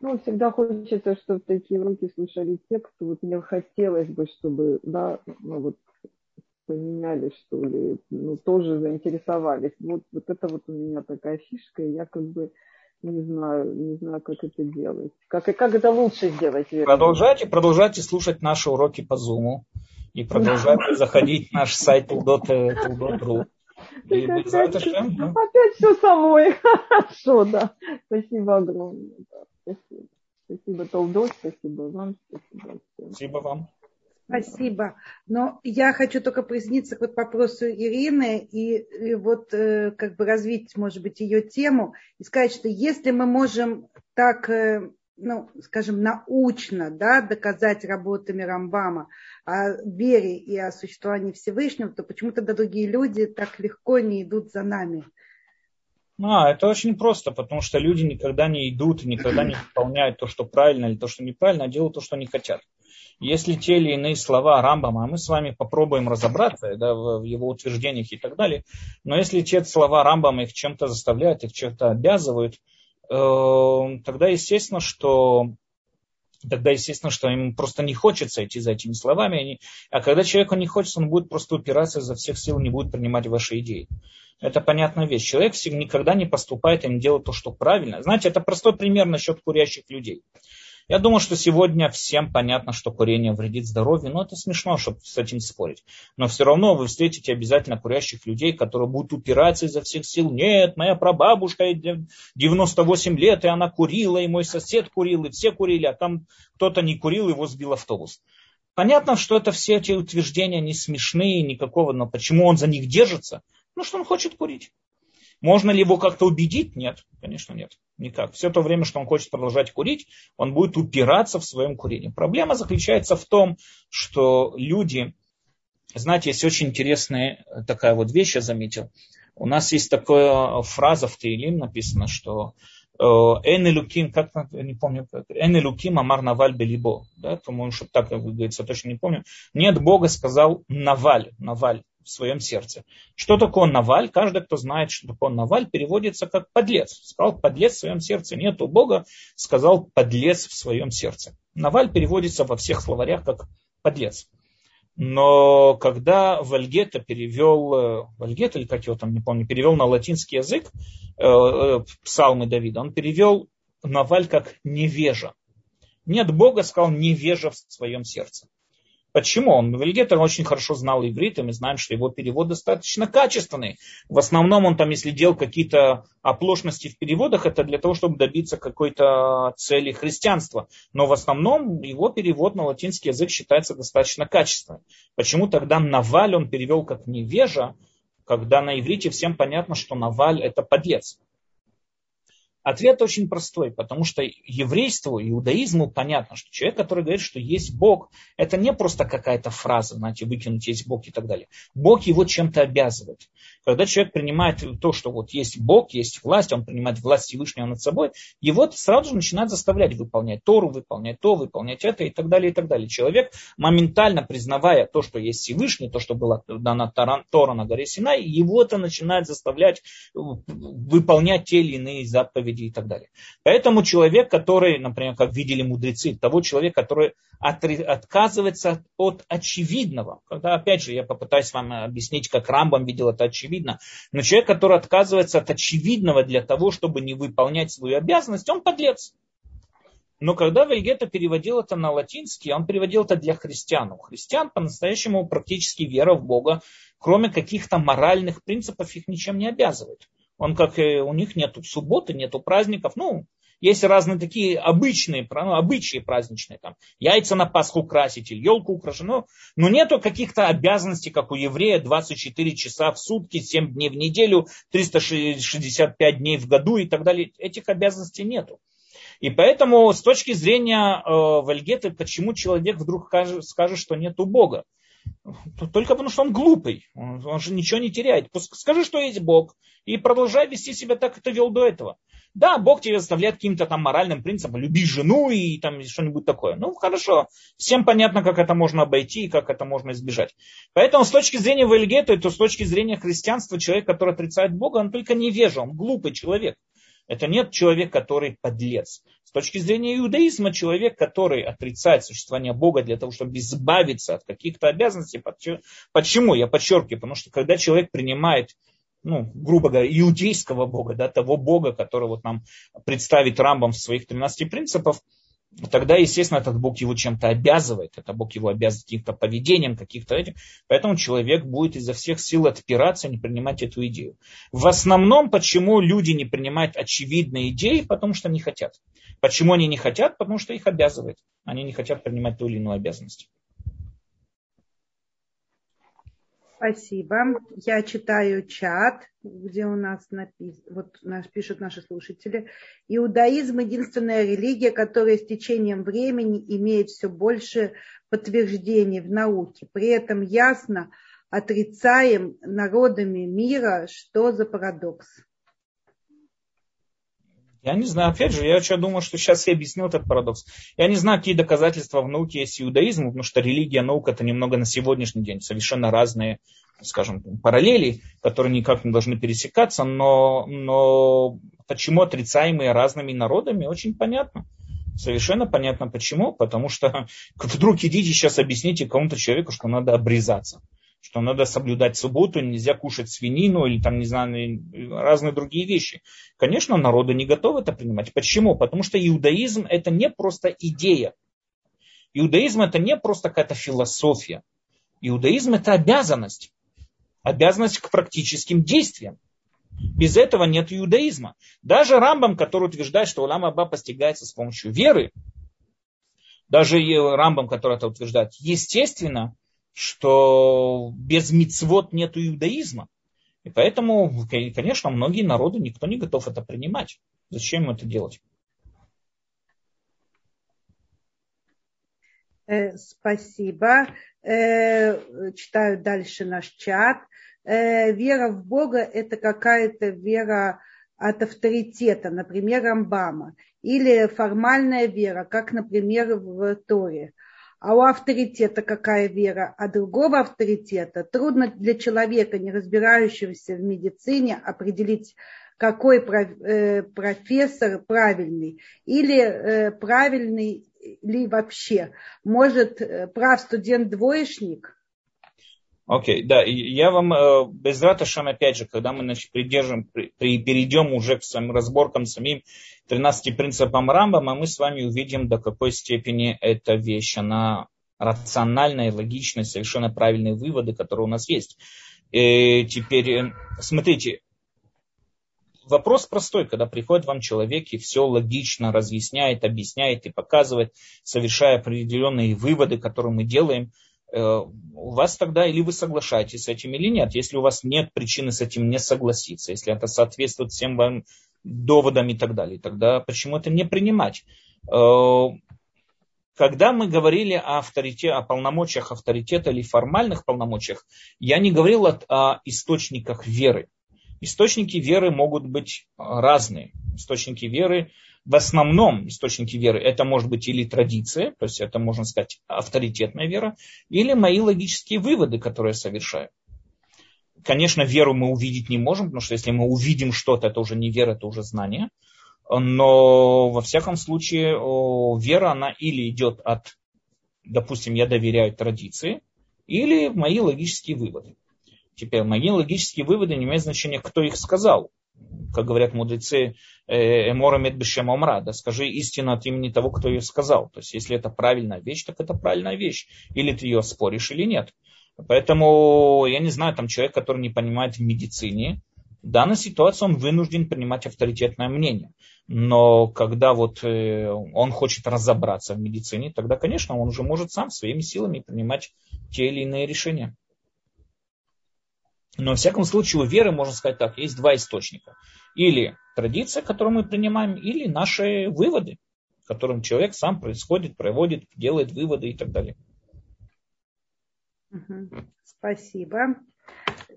Ну, всегда хочется, чтобы такие уроки слушали те, кто вот мне хотелось бы, чтобы, да, ну вот поменяли, что ли, ну, тоже заинтересовались. Вот, вот это вот у меня такая фишка, я как бы не знаю, не знаю, как это делать. Как, как это лучше сделать? Вернее. Продолжайте, продолжайте слушать наши уроки по Zoom. И продолжайте заходить в наш сайт tildot.ru. Опять, опять все самой. Хорошо, да. Спасибо огромное. Спасибо. Спасибо, Толдот, спасибо вам. Спасибо, спасибо вам. Спасибо. Но я хочу только присоединиться к вот вопросу Ирины и, и вот э, как бы развить, может быть, ее тему и сказать, что если мы можем так, э, ну, скажем, научно да, доказать работами Рамбама о вере и о существовании Всевышнего, то почему тогда другие люди так легко не идут за нами? А, это очень просто, потому что люди никогда не идут, никогда не выполняют то, что правильно или то, что неправильно, а делают то, что они хотят. Если те или иные слова Рамбама, мы с вами попробуем разобраться да, в его утверждениях и так далее, но если те слова Рамбама их чем-то заставляют, их чем-то обязывают, э, тогда естественно, что тогда естественно, что им просто не хочется идти за этими словами. А когда человеку не хочется, он будет просто упираться изо всех сил, не будет принимать ваши идеи. Это понятная вещь. Человек никогда не поступает и не делает то, что правильно. Знаете, это простой пример насчет курящих людей. Я думаю, что сегодня всем понятно, что курение вредит здоровью, но это смешно, чтобы с этим спорить. Но все равно вы встретите обязательно курящих людей, которые будут упираться изо всех сил. Нет, моя прабабушка 98 лет, и она курила, и мой сосед курил, и все курили, а там кто-то не курил, его сбил автобус. Понятно, что это все эти утверждения не смешные, никакого, но почему он за них держится? Ну, что он хочет курить. Можно ли его как-то убедить? Нет, конечно нет. Никак. Все то время, что он хочет продолжать курить, он будет упираться в своем курении. Проблема заключается в том, что люди, знаете, есть очень интересная такая вот вещь, я заметил. У нас есть такая фраза в Тейлим написано, что э, Эн Луким, как не помню, Эн Луким Амар Наваль Белибо, да, по-моему, что так говорится, точно не помню. Нет, Бога сказал Наваль, Наваль, в своем сердце. Что такое Наваль? Каждый, кто знает, что такое Наваль, переводится как подлец. Сказал подлец в своем сердце. Нет у Бога, сказал подлец в своем сердце. Наваль переводится во всех словарях как подлец. Но когда Вальгета перевел, э, Вальгета или как его там, не помню, перевел на латинский язык э, э, псалмы Давида, он перевел Наваль как невежа. Нет Бога, сказал невежа в своем сердце. Почему? Он Вильгетер очень хорошо знал иврит, и мы знаем, что его перевод достаточно качественный. В основном он там, если делал какие-то оплошности в переводах, это для того, чтобы добиться какой-то цели христианства. Но в основном его перевод на латинский язык считается достаточно качественным. Почему тогда Наваль он перевел как невежа, когда на иврите всем понятно, что Наваль это подлец. Ответ очень простой, потому что еврейству, иудаизму понятно, что человек, который говорит, что есть Бог, это не просто какая-то фраза, знаете, выкинуть есть Бог и так далее. Бог его чем-то обязывает. Когда человек принимает то, что вот есть Бог, есть власть, он принимает власть Всевышнего над собой, его сразу же начинает заставлять выполнять Тору, выполнять то, выполнять это и так далее, и так далее. Человек, моментально признавая то, что есть Всевышний, то, что было дано Тора на горе Синай, его это начинает заставлять выполнять те или иные заповеди и так далее. Поэтому человек, который, например, как видели мудрецы, того человека, который отказывается от очевидного, когда, опять же, я попытаюсь вам объяснить, как Рамбам видел это очевидно, но человек, который отказывается от очевидного для того, чтобы не выполнять свою обязанность, он подлец. Но когда Вельгета переводил это на латинский, он переводил это для христиан. У христиан по-настоящему практически вера в Бога, кроме каких-то моральных принципов, их ничем не обязывает. Он как у них нету субботы, нету праздников. Ну, есть разные такие обычные, ну, обычаи праздничные, там, яйца на Пасху красить или елку украшать, но, но нету каких-то обязанностей, как у еврея, 24 часа в сутки, 7 дней в неделю, 365 дней в году и так далее. Этих обязанностей нету. И поэтому с точки зрения э, Вальгеты, почему человек вдруг скажет, что нету Бога? Только потому, что он глупый. Он, он же ничего не теряет. Скажи, что есть Бог. И продолжай вести себя так, как ты вел до этого. Да, Бог тебе заставляет каким-то там моральным принципом, люби жену и там что-нибудь такое. Ну, хорошо. Всем понятно, как это можно обойти и как это можно избежать. Поэтому с точки зрения Вельгета, то с точки зрения христианства, человек, который отрицает Бога, он только невежа, он глупый человек. Это нет человек, который подлец. С точки зрения иудаизма, человек, который отрицает существование Бога для того, чтобы избавиться от каких-то обязанностей. Почему? Я подчеркиваю, потому что когда человек принимает ну, грубо говоря, иудейского бога, да, того бога, который вот нам представит Рамбам в своих 13 принципах, тогда, естественно, этот Бог его чем-то обязывает, это Бог его обязывает каким-то поведением, каких-то этим, поэтому человек будет изо всех сил отпираться, не принимать эту идею. В основном, почему люди не принимают очевидные идеи, потому что не хотят. Почему они не хотят? Потому что их обязывает. Они не хотят принимать ту или иную обязанность. Спасибо. Я читаю чат, где у нас написано, вот наш, пишут наши слушатели. Иудаизм – единственная религия, которая с течением времени имеет все больше подтверждений в науке. При этом ясно отрицаем народами мира, что за парадокс. Я не знаю, опять же, я что думаю, что сейчас я объяснил этот парадокс. Я не знаю, какие доказательства в науке есть иудаизму, потому что религия, наука это немного на сегодняшний день совершенно разные, скажем, параллели, которые никак не должны пересекаться, но, но почему отрицаемые разными народами, очень понятно. Совершенно понятно почему. Потому что вдруг идите сейчас объясните кому-то человеку, что надо обрезаться что надо соблюдать субботу, нельзя кушать свинину или там, не знаю, разные другие вещи. Конечно, народы не готовы это принимать. Почему? Потому что иудаизм это не просто идея. Иудаизм это не просто какая-то философия. Иудаизм это обязанность. Обязанность к практическим действиям. Без этого нет иудаизма. Даже Рамбам, который утверждает, что Улам Аба постигается с помощью веры, даже Рамбам, который это утверждает, естественно, что без мицвод нет иудаизма. И поэтому, конечно, многие народы, никто не готов это принимать. Зачем это делать? Э, спасибо. Э, читаю дальше наш чат. Э, вера в Бога – это какая-то вера от авторитета, например, Рамбама, или формальная вера, как, например, в Торе – а у авторитета какая вера, а другого авторитета трудно для человека, не разбирающегося в медицине, определить, какой э, профессор правильный или э, правильный ли вообще. Может, э, прав студент-двоечник – Окей, okay, да, я вам э, без раташан, опять же, когда мы значит, придержим, при, перейдем уже к своим разборкам самим 13 принципам Рамбама, мы с вами увидим, до какой степени эта вещь, она рациональная, логичная, совершенно правильные выводы, которые у нас есть. И теперь, э, смотрите, вопрос простой, когда приходит вам человек и все логично разъясняет, объясняет и показывает, совершая определенные выводы, которые мы делаем – Э, у вас тогда или вы соглашаетесь с этим или нет. Если у вас нет причины с этим не согласиться, если это соответствует всем вам доводам и так далее, тогда почему это не принимать? Э, когда мы говорили о, авторитете, о полномочиях авторитета или формальных полномочиях, я не говорил о, о источниках веры. Источники веры могут быть разные. Источники веры в основном источники веры это может быть или традиция, то есть это, можно сказать, авторитетная вера, или мои логические выводы, которые я совершаю. Конечно, веру мы увидеть не можем, потому что если мы увидим что-то, это уже не вера, это уже знание. Но во всяком случае вера, она или идет от, допустим, я доверяю традиции, или мои логические выводы. Теперь мои логические выводы не имеют значения, кто их сказал. Как говорят мудрецы, э, Эмора Медбешем Омра, да, скажи истину от имени того, кто ее сказал. То есть, если это правильная вещь, так это правильная вещь. Или ты ее споришь, или нет. Поэтому, я не знаю, там человек, который не понимает в медицине, в данной ситуации он вынужден принимать авторитетное мнение. Но когда вот э, он хочет разобраться в медицине, тогда, конечно, он уже может сам своими силами принимать те или иные решения. Но, во всяком случае, у веры, можно сказать так, есть два источника. Или традиция, которую мы принимаем, или наши выводы, которым человек сам происходит, проводит, делает выводы и так далее. Спасибо.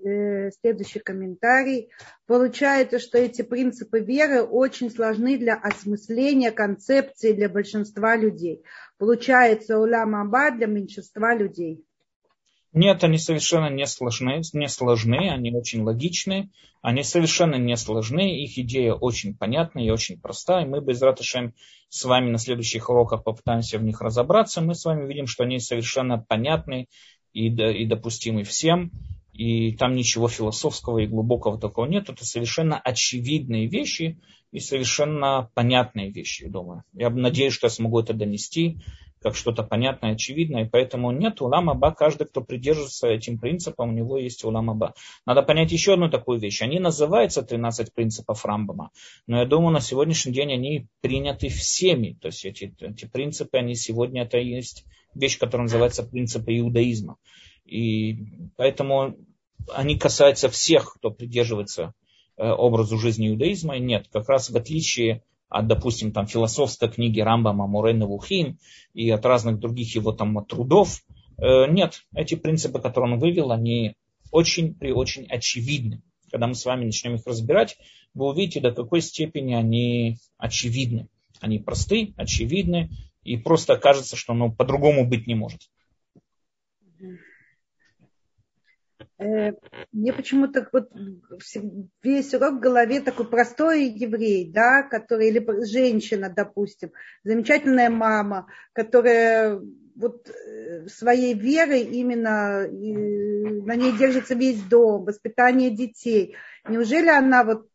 Э, следующий комментарий. Получается, что эти принципы веры очень сложны для осмысления концепции для большинства людей. Получается, улам аба для меньшинства людей. Нет, они совершенно не сложны, не сложны, они очень логичны, они совершенно не сложны, их идея очень понятна и очень проста, и мы без Раташем с вами на следующих уроках попытаемся в них разобраться. Мы с вами видим, что они совершенно понятны и, и допустимы всем, и там ничего философского и глубокого такого нет. Это совершенно очевидные вещи и совершенно понятные вещи, думаю. Я надеюсь, что я смогу это донести как что-то понятное, очевидное, и поэтому нет улама ба. Каждый, кто придерживается этим принципам, у него есть улама ба. Надо понять еще одну такую вещь. Они называются 13 принципов Рамбама, но я думаю, на сегодняшний день они приняты всеми. То есть эти, эти принципы, они сегодня, это есть вещь, которая называется принципы иудаизма. И поэтому они касаются всех, кто придерживается э, образу жизни иудаизма. Нет, как раз в отличие от, допустим, там, философской книги Рамбама Мурена Вухим и от разных других его там трудов. Э, нет, эти принципы, которые он вывел, они очень при очень очевидны. Когда мы с вами начнем их разбирать, вы увидите, до какой степени они очевидны. Они просты, очевидны, и просто кажется, что ну, по-другому быть не может. Э, мне почему-то вот весь урок в голове такой простой еврей, да, который, или женщина, допустим, замечательная мама, которая вот э, своей верой именно на ней держится весь дом, воспитание детей. Неужели она вот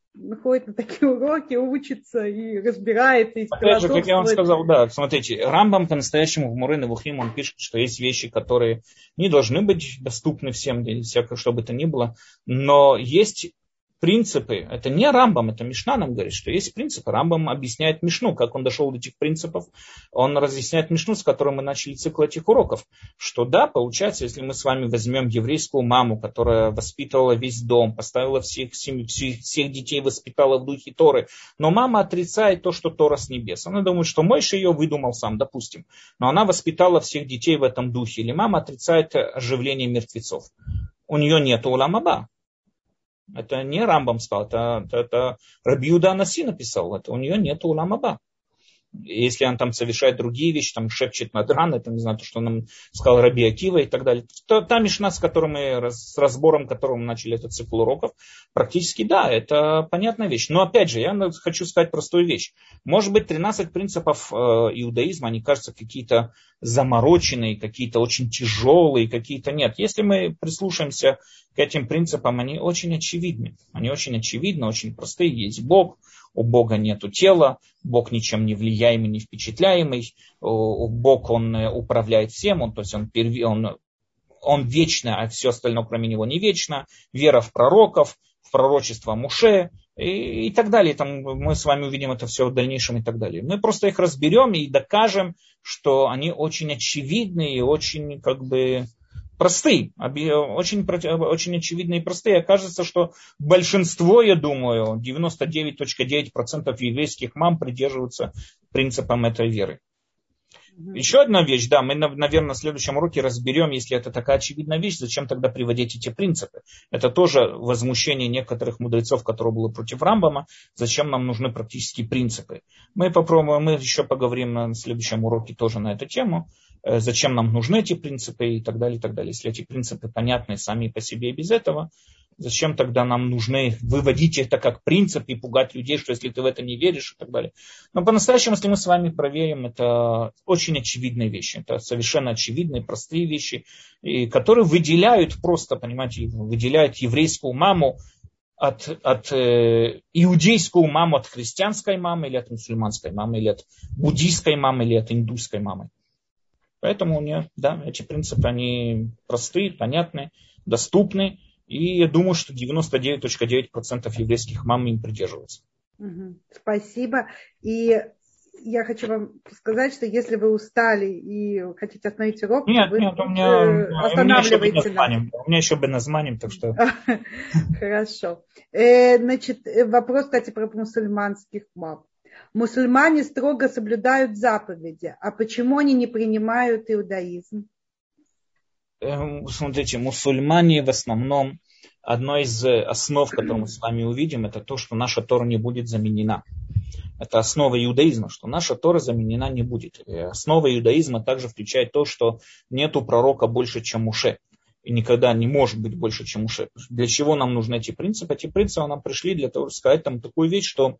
ходит на такие уроки, учится и разбирается. И Опять же, как я вам сказал, да, смотрите, Рамбам по-настоящему в Мурын и Вухим, он пишет, что есть вещи, которые не должны быть доступны всем, всякое, что бы то ни было, но есть принципы, это не Рамбам, это Мишна нам говорит, что есть принципы. Рамбам объясняет Мишну, как он дошел до этих принципов. Он разъясняет Мишну, с которой мы начали цикл этих уроков. Что да, получается, если мы с вами возьмем еврейскую маму, которая воспитывала весь дом, поставила всех, всех, всех детей, воспитала в духе Торы, но мама отрицает то, что Тора с небес. Она думает, что Мойша ее выдумал сам, допустим. Но она воспитала всех детей в этом духе. Или мама отрицает оживление мертвецов. У нее нет уламаба. Это не Рамбам сказал, это, это, это Рабиуда Анаси написал. Это у нее нет уламаба. Если он там совершает другие вещи, там шепчет над ран, это не знаю, то, что нам сказал Раби Акива и так далее. То, та мишна, с которой мы, с разбором которого мы начали этот цикл уроков, практически да, это понятная вещь. Но опять же, я хочу сказать простую вещь. Может быть, 13 принципов э, иудаизма, они кажутся какие-то замороченные, какие-то очень тяжелые, какие-то нет. Если мы прислушаемся к этим принципам, они очень очевидны. Они очень очевидны, очень простые. Есть Бог, у Бога нет тела, Бог ничем не влияемый, не впечатляемый, Бог, он э, управляет всем, он, то есть он, он, он вечно, а все остальное кроме него не вечно. Вера в пророков, в пророчество Муше и, и так далее. Там мы с вами увидим это все в дальнейшем и так далее. Мы просто их разберем и докажем, что они очень очевидны и очень как бы простые, очень, очень очевидные и простые. Окажется, что большинство, я думаю, 99.9% еврейских мам придерживаются принципам этой веры. Еще одна вещь, да, мы, наверное, в следующем уроке разберем, если это такая очевидная вещь, зачем тогда приводить эти принципы. Это тоже возмущение некоторых мудрецов, которые были против Рамбама, зачем нам нужны практические принципы. Мы попробуем, мы еще поговорим на следующем уроке тоже на эту тему. Э, зачем нам нужны эти принципы и так далее, и так далее. Если эти принципы понятны сами по себе и без этого, Зачем тогда нам нужны выводить это как принцип и пугать людей, что если ты в это не веришь и так далее. Но по-настоящему, если мы с вами проверим, это очень очевидные вещи. Это совершенно очевидные, простые вещи, и которые выделяют просто, понимаете, выделяют еврейскую маму от, от э, иудейскую маму от христианской мамы или от мусульманской мамы, или от буддийской мамы, или от индусской мамы. Поэтому у меня, да, эти принципы, они простые, понятные, доступны. И я думаю, что 99.9% еврейских мам им придерживаются. Спасибо. И я хочу вам сказать, что если вы устали и хотите остановить урок, нет, вы нет, у меня, останавливаете у меня нас. У меня еще бы названием, так что... Хорошо. Э, значит, э, вопрос, кстати, про мусульманских мам. Мусульмане строго соблюдают заповеди, а почему они не принимают иудаизм? Эм, смотрите, мусульмане в основном, одной из основ, которую мы с вами увидим, это то, что наша Тора не будет заменена. Это основа иудаизма, что наша Тора заменена не будет. И основа иудаизма также включает то, что нету пророка больше, чем Муше. И никогда не может быть больше, чем Муше. Для чего нам нужны эти принципы? Эти принципы нам пришли для того, чтобы сказать там такую вещь, что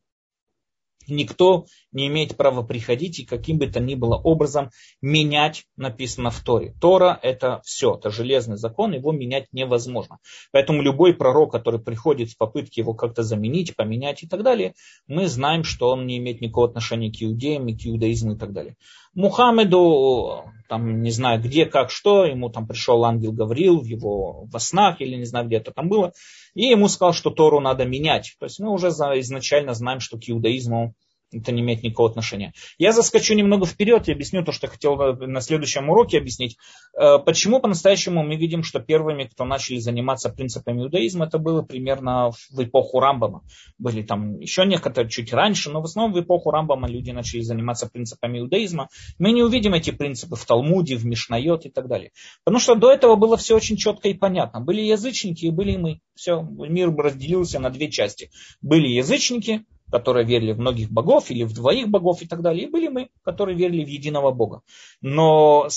никто не имеет права приходить и каким бы то ни было образом менять написано в Торе. Тора это все, это железный закон, его менять невозможно. Поэтому любой пророк, который приходит в попытке его как-то заменить, поменять и так далее, мы знаем, что он не имеет никакого отношения к иудеям и к иудаизму и так далее. Мухаммеду, там не знаю где, как, что, ему там пришел ангел Гаврил в его во снах или не знаю где это там было, и ему сказал, что Тору надо менять. То есть мы уже изначально знаем, что к иудаизму это не имеет никакого отношения. Я заскочу немного вперед и объясню то, что я хотел на следующем уроке объяснить. Э, почему по-настоящему мы видим, что первыми, кто начали заниматься принципами иудаизма, это было примерно в эпоху Рамбама. Были там еще некоторые чуть раньше, но в основном в эпоху Рамбама люди начали заниматься принципами иудаизма. Мы не увидим эти принципы в Талмуде, в Мишнайот и так далее. Потому что до этого было все очень четко и понятно. Были язычники и были мы. Все, мир разделился на две части. Были язычники, которые верили в многих богов или в двоих богов и так далее, и были мы, которые верили в единого бога. Но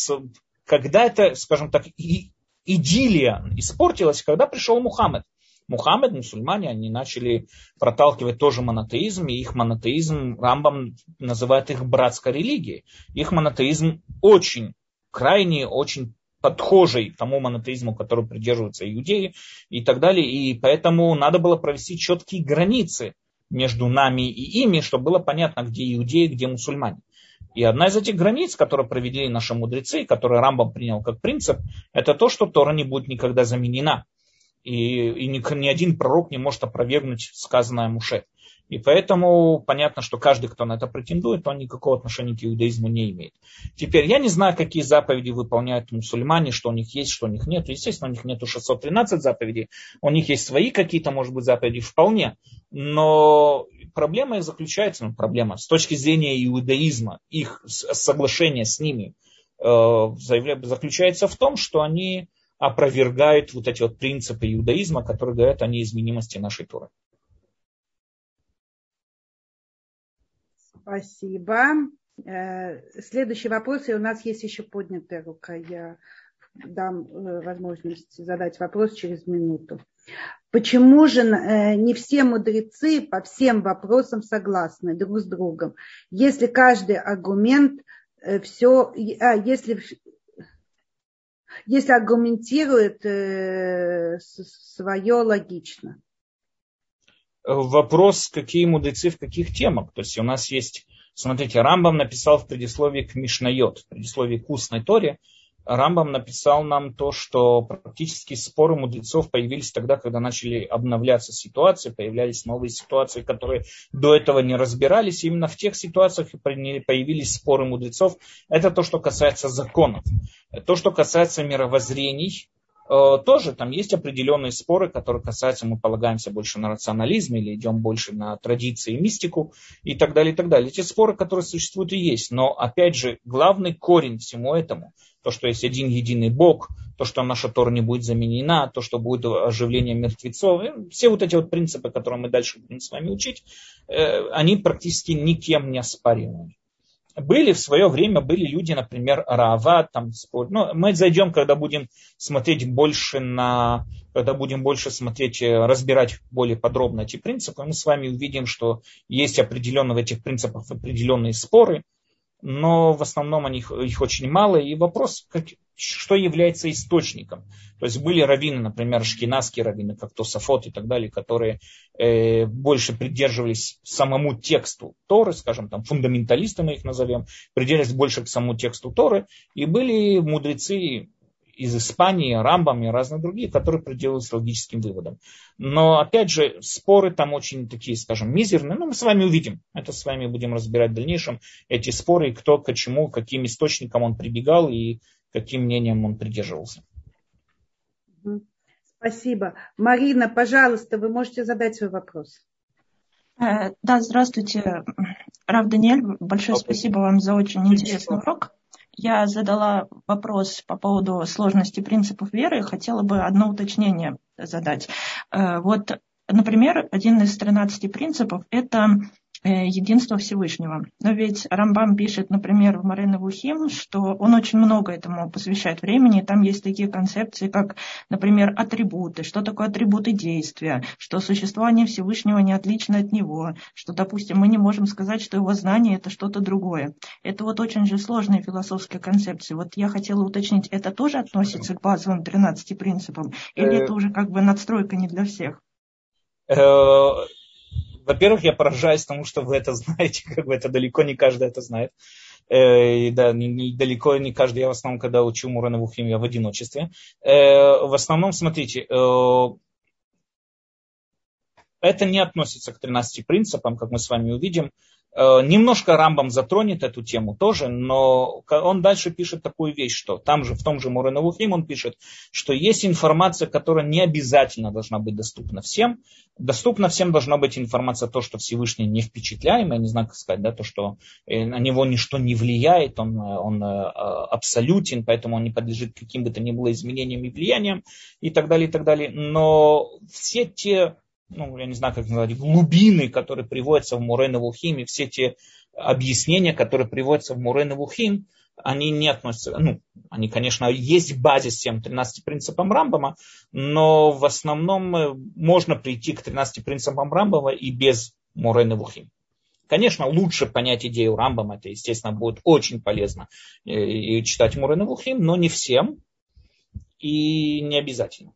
когда это, скажем так, и, идиллия испортилась, когда пришел Мухаммед. Мухаммед, мусульмане, они начали проталкивать тоже монотеизм, и их монотеизм, Рамбам называет их братской религией. Их монотеизм очень крайне, очень подхожий тому монотеизму, который придерживаются иудеи и так далее. И поэтому надо было провести четкие границы между нами и ими, чтобы было понятно, где иудеи, где мусульмане. И одна из этих границ, которые провели наши мудрецы, которые Рамбам принял как принцип, это то, что Тора не будет никогда заменена. И, и ни, ни один пророк не может опровергнуть сказанное Муше. И поэтому понятно, что каждый, кто на это претендует, он никакого отношения к иудаизму не имеет. Теперь я не знаю, какие заповеди выполняют мусульмане, что у них есть, что у них нет. Естественно, у них нет 613 заповедей, у них есть свои какие-то, может быть, заповеди вполне. Но проблема заключается, ну, проблема с точки зрения иудаизма, их соглашение с ними э, заключается в том, что они опровергают вот эти вот принципы иудаизма, которые говорят о неизменимости нашей Торы. Спасибо. Э, следующий вопрос, и у нас есть еще поднятая рука. Я дам э, возможность задать вопрос через минуту. Почему же э, не все мудрецы по всем вопросам согласны друг с другом? Если каждый аргумент все, а, если, если аргументирует свое логично вопрос, какие мудрецы в каких темах. То есть у нас есть, смотрите, Рамбам написал в предисловии к Мишнайот, в предисловии к устной Торе, Рамбам написал нам то, что практически споры мудрецов появились тогда, когда начали обновляться ситуации, появлялись новые ситуации, которые до этого не разбирались. Именно в тех ситуациях появились споры мудрецов. Это то, что касается законов. То, что касается мировоззрений, Э, тоже там есть определенные споры, которые касаются, мы полагаемся больше на рационализм или идем больше на традиции и мистику и так далее, и так далее. Эти споры, которые существуют и есть. Но, опять же, главный корень всему этому, то, что есть один единый Бог, то, что наша Тора не будет заменена, то, что будет оживление мертвецов, все вот эти вот принципы, которые мы дальше будем с вами учить, э, они практически никем не оспариваемы. Были в свое время, были люди, например, Рава, там, ну, мы зайдем, когда будем смотреть больше на, когда будем больше смотреть, э, разбирать более подробно эти принципы, мы с вами увидим, что есть определенные в этих принципах определенные споры, но в основном они, их очень мало. И вопрос, как, что является источником. То есть были раввины, например, шкинасские раввины, как Тософот и так далее, которые э, больше придерживались самому тексту Торы, скажем, там фундаменталисты мы их назовем, придерживались больше к самому тексту Торы. И были мудрецы из Испании, Рамбам и разные другие, которые придерживались логическим выводам. Но, опять же, споры там очень такие, скажем, мизерные. Но мы с вами увидим. Это с вами будем разбирать в дальнейшем. Эти споры, кто к чему, каким источникам он прибегал и каким мнением он придерживался. Спасибо. Марина, пожалуйста, вы можете задать свой вопрос. Э, да, здравствуйте, Рав Даниэль. Большое спасибо вам за очень интересный урок я задала вопрос по поводу сложности принципов веры, хотела бы одно уточнение задать. Э, вот, например, один из 13 принципов – это единство Всевышнего. Но ведь Рамбам пишет, например, в Марина Вухим, что он очень много этому посвящает времени. Там есть такие концепции, как, например, атрибуты. Что такое атрибуты действия? Что существование Всевышнего не отлично от него. Что, допустим, мы не можем сказать, что его знание это что-то другое. Это вот очень же сложная философская концепция. Вот я хотела уточнить, это тоже относится к базовым 13 принципам? Или э, это уже как бы надстройка не для всех? Во-первых, я поражаюсь тому, что вы это знаете, как бы это далеко не каждый это знает. Э, и да, далеко не каждый, я в основном, когда учу Мурана Вухим, я в одиночестве. Э, в основном, смотрите, э, это не относится к 13 принципам, как мы с вами увидим. Э, немножко Рамбам затронет эту тему тоже, но он дальше пишет такую вещь, что там же, в том же Муреновухим он пишет, что есть информация, которая не обязательно должна быть доступна всем. Доступна всем должна быть информация, то, что Всевышний не впечатляем, я не знаю, как сказать, да, то, что э, на него ничто не влияет, он, э, он абсолютен, поэтому он не подлежит каким бы то ни было изменениям и влияниям и так далее, и так далее. Но все те ну, я не знаю, как назвать, глубины, которые приводятся в Мурена Вухим, и все те объяснения, которые приводятся в Мурена Вухим, они не относятся, ну, они, конечно, есть базис всем 13 принципам Рамбама, но в основном э, можно прийти к 13 принципам Рамбама и без Мурена Вухим. Конечно, лучше понять идею Рамбама, это, естественно, будет очень полезно э, и читать Мурена Вухим, но не всем и не обязательно.